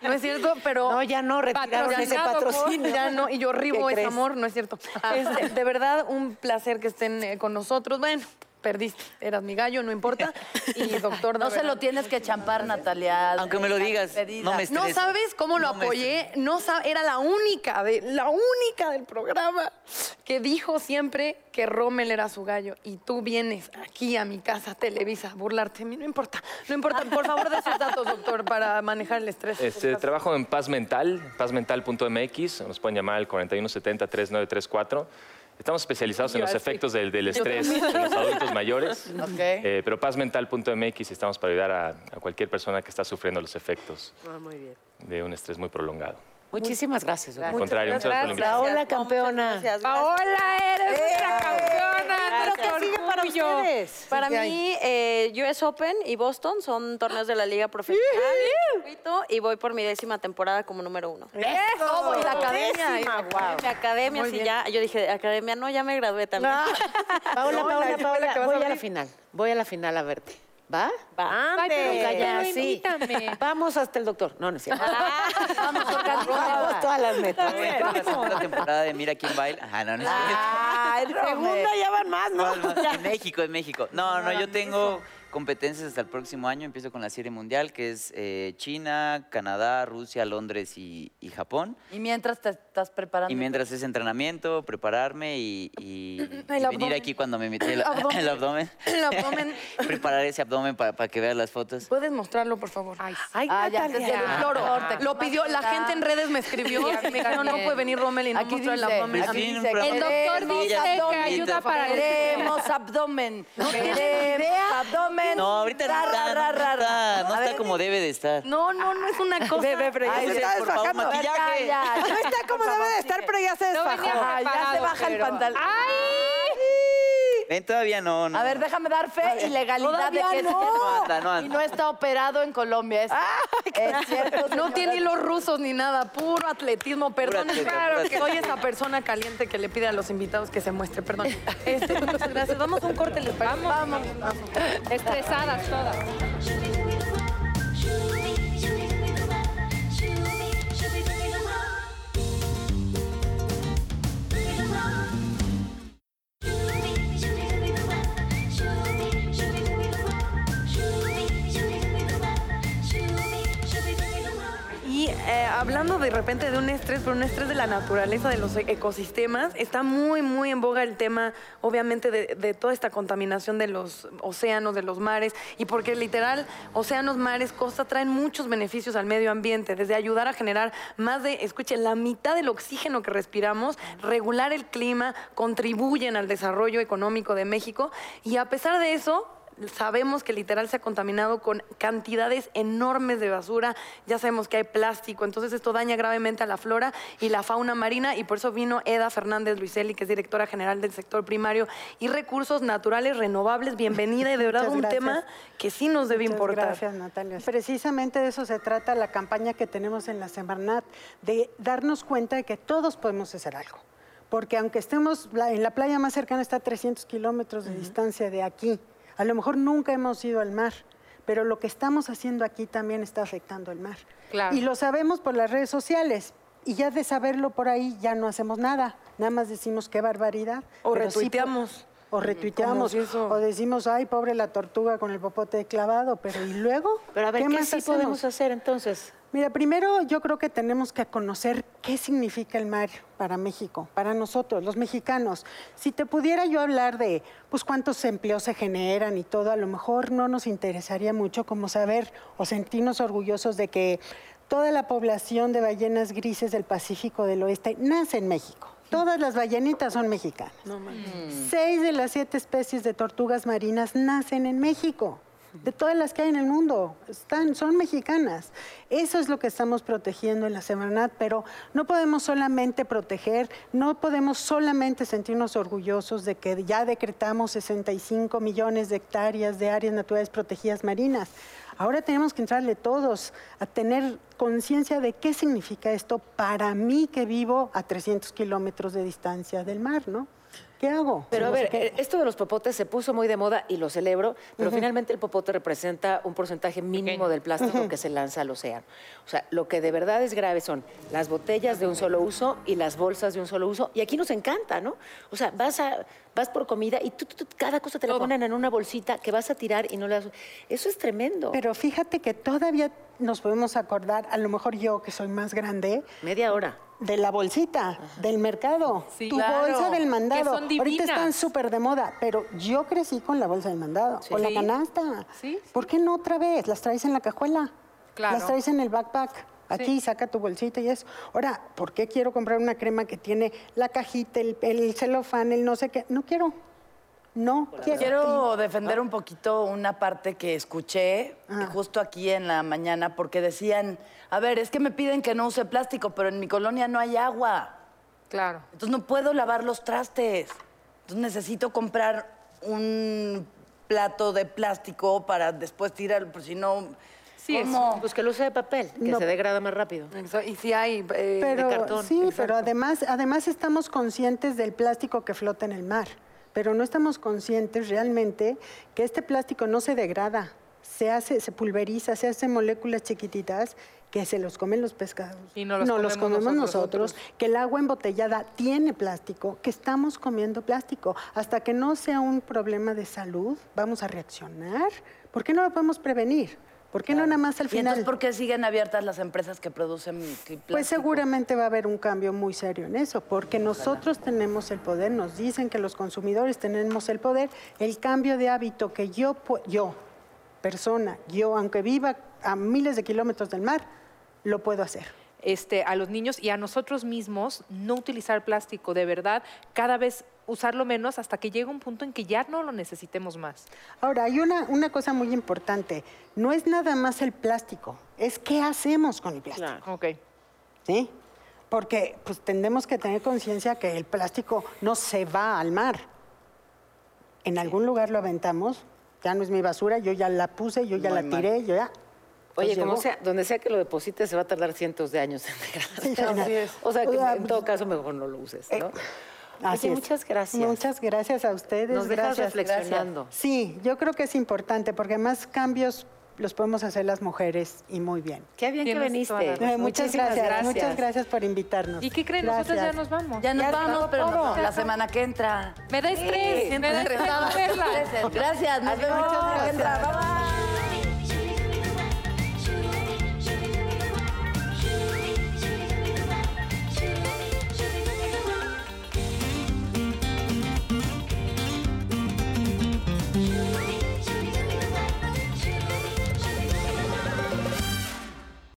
Speaker 3: No es cierto, pero...
Speaker 5: No, ya no, retiraron ese patrocinio.
Speaker 3: Ya no, y yo ribo
Speaker 5: ¿Qué
Speaker 3: ese amor, no es cierto. Este, de verdad, un placer que estén eh, con nosotros. Bueno, perdiste, eras mi gallo, no importa. Y doctor,
Speaker 4: No se lo tienes que champar, Natalia.
Speaker 7: Aunque me lo digas, no me
Speaker 3: No sabes cómo lo
Speaker 7: No
Speaker 3: apoyé, no era la única, de, la única del programa que dijo siempre que Rommel era su gallo. Y tú vienes aquí a mi casa, Televisa, a burlarte. De mí, no importa, no importa, por favor de sus datos, doctor, para manejar el estrés.
Speaker 6: Este, trabajo en Paz Mental, pazmental.mx, nos pueden llamar al 4170-3934. Estamos especializados en los efectos del, del estrés en los adultos mayores,
Speaker 4: Ok.
Speaker 6: eh, pero pazmental.mx estamos para ayudar a, a cualquier persona que está sufriendo los efectos de un estrés muy prolongado.
Speaker 5: Muchísimas gracias.
Speaker 6: Al contrario, muchas gracias invitación.
Speaker 5: Paola, campeona.
Speaker 8: Gracias,
Speaker 1: Paola, eres nuestra campeona.
Speaker 2: ¿Pero
Speaker 1: nuestro
Speaker 2: qué sigue para ustedes?
Speaker 8: Para mí, eh, US Open y Boston son torneos de la Liga Profesional y voy por mi décima temporada como número uno.
Speaker 3: Eso, y la academia.
Speaker 2: Décima, guau.
Speaker 8: Mi academia, sí, ya. Yo dije, academia, no, ya me gradué también.
Speaker 5: Paola,
Speaker 3: No,
Speaker 5: Paola,
Speaker 3: la- la
Speaker 5: Paola,
Speaker 3: que vas a
Speaker 5: voy a la final. Voy a la final a verte. ¿Va?
Speaker 1: Ay, pero calla,
Speaker 5: sí.
Speaker 1: invítame.
Speaker 5: Vamos hasta el doctor. No, no es cierto.
Speaker 4: Vamos,
Speaker 5: Vamos todas las metas.
Speaker 7: La segunda temporada de Mira quién baila. Ah, no, no es cierto.
Speaker 2: Ah, en segunda ya van más, ¿no?
Speaker 7: No, no, en México, en México. No, no, yo tengo competencias hasta el próximo año. Empiezo con la serie mundial, que es eh, China, Canadá, Rusia, Londres y, y Japón.
Speaker 4: Y mientras te estás preparando.
Speaker 7: Y mientras es entrenamiento, prepararme y, y- y
Speaker 3: El
Speaker 7: venir
Speaker 3: abdomen.
Speaker 7: aquí cuando me metí el,
Speaker 3: Abdomen.
Speaker 7: el abdomen.
Speaker 3: El abdomen.
Speaker 7: Preparar ese abdomen para que veas las fotos.
Speaker 3: ¿Puedes mostrarlo, por favor?
Speaker 5: Ay,
Speaker 4: Ah, ya,
Speaker 3: lo pidió, la gente en redes me escribió me dijeron, no puede venir Rommel y no
Speaker 4: Aquí
Speaker 3: mostrar el abdomen.
Speaker 4: aquí dice,
Speaker 1: El doctor dice que ayuda para el
Speaker 4: Queremos abdomen. Queremos abdomen.
Speaker 7: No, ahorita no
Speaker 4: Ra,
Speaker 7: está,
Speaker 4: ra,
Speaker 7: no
Speaker 4: ra, ra.
Speaker 7: está, no está
Speaker 4: ver,
Speaker 7: como debe de estar.
Speaker 3: No, no, no es una cosa.
Speaker 2: Bebé, pero ya
Speaker 4: Ay,
Speaker 2: se está desfajando.
Speaker 7: maquillaje.
Speaker 4: Ya, ya,
Speaker 2: No está como debe de estar, pero ya se desfajó.
Speaker 4: Ay, ya se baja el pantalón.
Speaker 7: Ven, todavía no, no.
Speaker 4: A ver, déjame dar fe y legalidad de que
Speaker 2: no.
Speaker 7: No anda, no anda.
Speaker 4: y no está operado en Colombia. Es, es cierto.
Speaker 3: No tiene hilos rusos ni nada, puro atletismo, perdón.
Speaker 7: atletismo,
Speaker 3: Claro que soy esa persona caliente que le pide a los invitados que se muestre, perdón. Este, muchas gracias. Vamos a un corte, ¿les parece? Vamos.
Speaker 1: Estresadas todas.
Speaker 3: Hablando de repente de un estrés, pero un estrés de la naturaleza, de los e- ecosistemas, está muy, muy en boga el tema, obviamente, de, toda esta contaminación de los océanos, de los mares, y porque literal, océanos, mares, costa traen muchos beneficios al medio ambiente, desde ayudar a generar más de, escuchen, la mitad del oxígeno que respiramos, regular el clima, contribuyen al desarrollo económico de México, y a pesar de eso, sabemos que literal se ha contaminado con cantidades enormes de basura, ya sabemos que hay plástico, entonces esto daña gravemente a la flora y la fauna marina y por eso vino Eda Fernández Luiselli, que es directora general del sector primario y recursos naturales renovables. Bienvenida y de verdad
Speaker 9: Muchas
Speaker 3: un
Speaker 9: gracias.
Speaker 3: tema que sí nos debe
Speaker 9: Muchas
Speaker 3: importar.
Speaker 9: Gracias, Natalia. Precisamente de eso se trata la campaña que tenemos en la Semarnat, de darnos cuenta de que todos podemos hacer algo. Porque aunque estemos, en la playa más cercana está a 300 kilómetros de distancia de aquí, a lo mejor nunca hemos ido al mar, pero lo que estamos haciendo aquí también está afectando el mar.
Speaker 1: Claro.
Speaker 9: Y lo sabemos por las redes sociales. Y ya de saberlo por ahí ya no hacemos nada. Nada más decimos qué barbaridad.
Speaker 3: O
Speaker 9: sí
Speaker 3: retuiteamos.
Speaker 9: o retuiteamos, o decimos, ay, pobre la tortuga con el popote clavado, pero ¿y luego?
Speaker 5: Pero a ver, ¿qué,
Speaker 9: más
Speaker 5: sí
Speaker 9: hacemos?
Speaker 5: podemos hacer entonces?
Speaker 9: Mira, primero yo creo que tenemos que conocer qué significa el mar para México, para nosotros, los mexicanos. Si te pudiera yo hablar de pues cuántos empleos se generan y todo, a lo mejor no nos interesaría mucho como saber o sentirnos orgullosos de que toda la población de ballenas grises del Pacífico del Oeste nace en México. Todas las ballenitas son mexicanas. Seis de las siete especies de tortugas marinas nacen en México. De todas las que hay en el mundo, son mexicanas. Eso es lo que estamos protegiendo en la Semarnat, pero no podemos solamente proteger, no podemos solamente sentirnos orgullosos de que ya decretamos 65 millones de hectáreas de áreas naturales protegidas marinas. Ahora tenemos que entrarle todos a tener conciencia de qué significa esto para mí que vivo a 300 kilómetros de distancia del mar, ¿no? ¿Qué hago?
Speaker 5: Pero a ver, eh, esto de los popotes se puso muy de moda y lo celebro, pero finalmente el popote representa un porcentaje mínimo del plástico que se lanza al océano. O sea, lo que de verdad es grave son las botellas de un solo uso y las bolsas de un solo uso. Y aquí nos encanta, ¿no? O sea, vas, a, vas por comida y tú, tú- tú- cada cosa te la ponen en una bolsita que vas a tirar y no le das... Eso es tremendo.
Speaker 9: Pero fíjate que todavía nos podemos acordar, a lo mejor yo que soy más grande,
Speaker 5: Media hora.
Speaker 9: de la bolsita, del mercado,
Speaker 1: Sí.
Speaker 9: tu
Speaker 1: Claro,
Speaker 9: bolsa del mandado.
Speaker 1: que son
Speaker 9: Ahorita están súper de moda, pero yo crecí con la bolsa del mandado, con la
Speaker 1: Sí.
Speaker 9: canasta.
Speaker 1: Sí,
Speaker 9: ¿Por qué no otra vez? Las traes en la cajuela,
Speaker 1: Claro.
Speaker 9: las traes en el backpack. Aquí saca tu bolsita y eso. Ahora, ¿por qué quiero comprar una crema que tiene la cajita, el, el celofán, el no sé qué? No quiero. No quiero.
Speaker 4: Quiero defender un poquito una parte que escuché
Speaker 9: Ah.
Speaker 4: justo aquí en la mañana, porque decían, a ver, es que me piden que no use plástico, pero en mi colonia no hay agua.
Speaker 1: Claro.
Speaker 4: Entonces no puedo lavar los trastes. Entonces necesito comprar un plato de plástico para después tirar, por si no...
Speaker 1: Sí.
Speaker 5: Pues que lo use de papel, que
Speaker 9: No.
Speaker 5: se degrada más rápido.
Speaker 3: Y si hay eh,
Speaker 9: pero,
Speaker 3: de cartón.
Speaker 9: Sí,
Speaker 3: exacto.
Speaker 9: pero además, además estamos conscientes del plástico que flota en el mar, pero no estamos conscientes realmente que este plástico no se degrada, se hace, se pulveriza, se hace moléculas chiquititas que se los comen los pescados.
Speaker 1: Y no los comemos
Speaker 9: comemos
Speaker 1: nosotros,
Speaker 9: nosotros, que el agua embotellada tiene plástico, que estamos comiendo plástico. Hasta que no sea un problema de salud, vamos a reaccionar. ¿Por qué no lo podemos prevenir? ¿Por qué no nada más al
Speaker 4: ¿Y
Speaker 9: final?
Speaker 4: entonces por qué siguen abiertas las empresas que producen plástico?
Speaker 9: Pues seguramente va a haber un cambio muy serio en eso, porque nosotros tenemos el poder, nos dicen que los consumidores tenemos el poder, el cambio de hábito que yo, yo, persona, yo, aunque viva a miles de kilómetros del mar, lo puedo hacer.
Speaker 1: este, a los niños y a nosotros mismos no utilizar plástico, de verdad, cada vez usarlo menos hasta que llegue un punto en que ya no lo necesitemos más.
Speaker 9: Ahora, hay una, una cosa muy importante, no es nada más el plástico, es qué hacemos con el plástico.
Speaker 5: Claro.
Speaker 1: Ok.
Speaker 9: ¿sí? Porque pues tendemos que tener conciencia que el plástico no se va al mar. En algún lugar lo aventamos, ya no es mi basura, yo ya la puse, yo ya la tiré, yo ya.
Speaker 5: Oye,
Speaker 9: Pues
Speaker 5: como sea, donde sea que lo deposites se va a tardar cientos de años en
Speaker 9: Sí,
Speaker 5: degradar.
Speaker 9: así es.
Speaker 5: O sea, que
Speaker 9: O sea,
Speaker 5: en todo caso mejor no lo uses, ¿no?
Speaker 9: Así
Speaker 5: Oye,
Speaker 9: es.
Speaker 5: muchas gracias.
Speaker 9: Muchas gracias a ustedes.
Speaker 5: Nos dejas
Speaker 9: gracias.
Speaker 5: reflexionando.
Speaker 9: Sí, yo creo que es importante porque más cambios los podemos hacer las mujeres y muy bien.
Speaker 5: Qué bien que viniste.
Speaker 9: Eh, muchas
Speaker 5: Muchísimas
Speaker 9: gracias, muchas gracias por invitarnos.
Speaker 1: ¿Y qué creen? Nosotros ya nos vamos.
Speaker 4: Ya nos
Speaker 3: Ya
Speaker 4: vamos, pero no- la semana que entra.
Speaker 1: Me da estrés, me da estrés.
Speaker 4: Gracias, nos vemos la semana que entra. Bye, bye.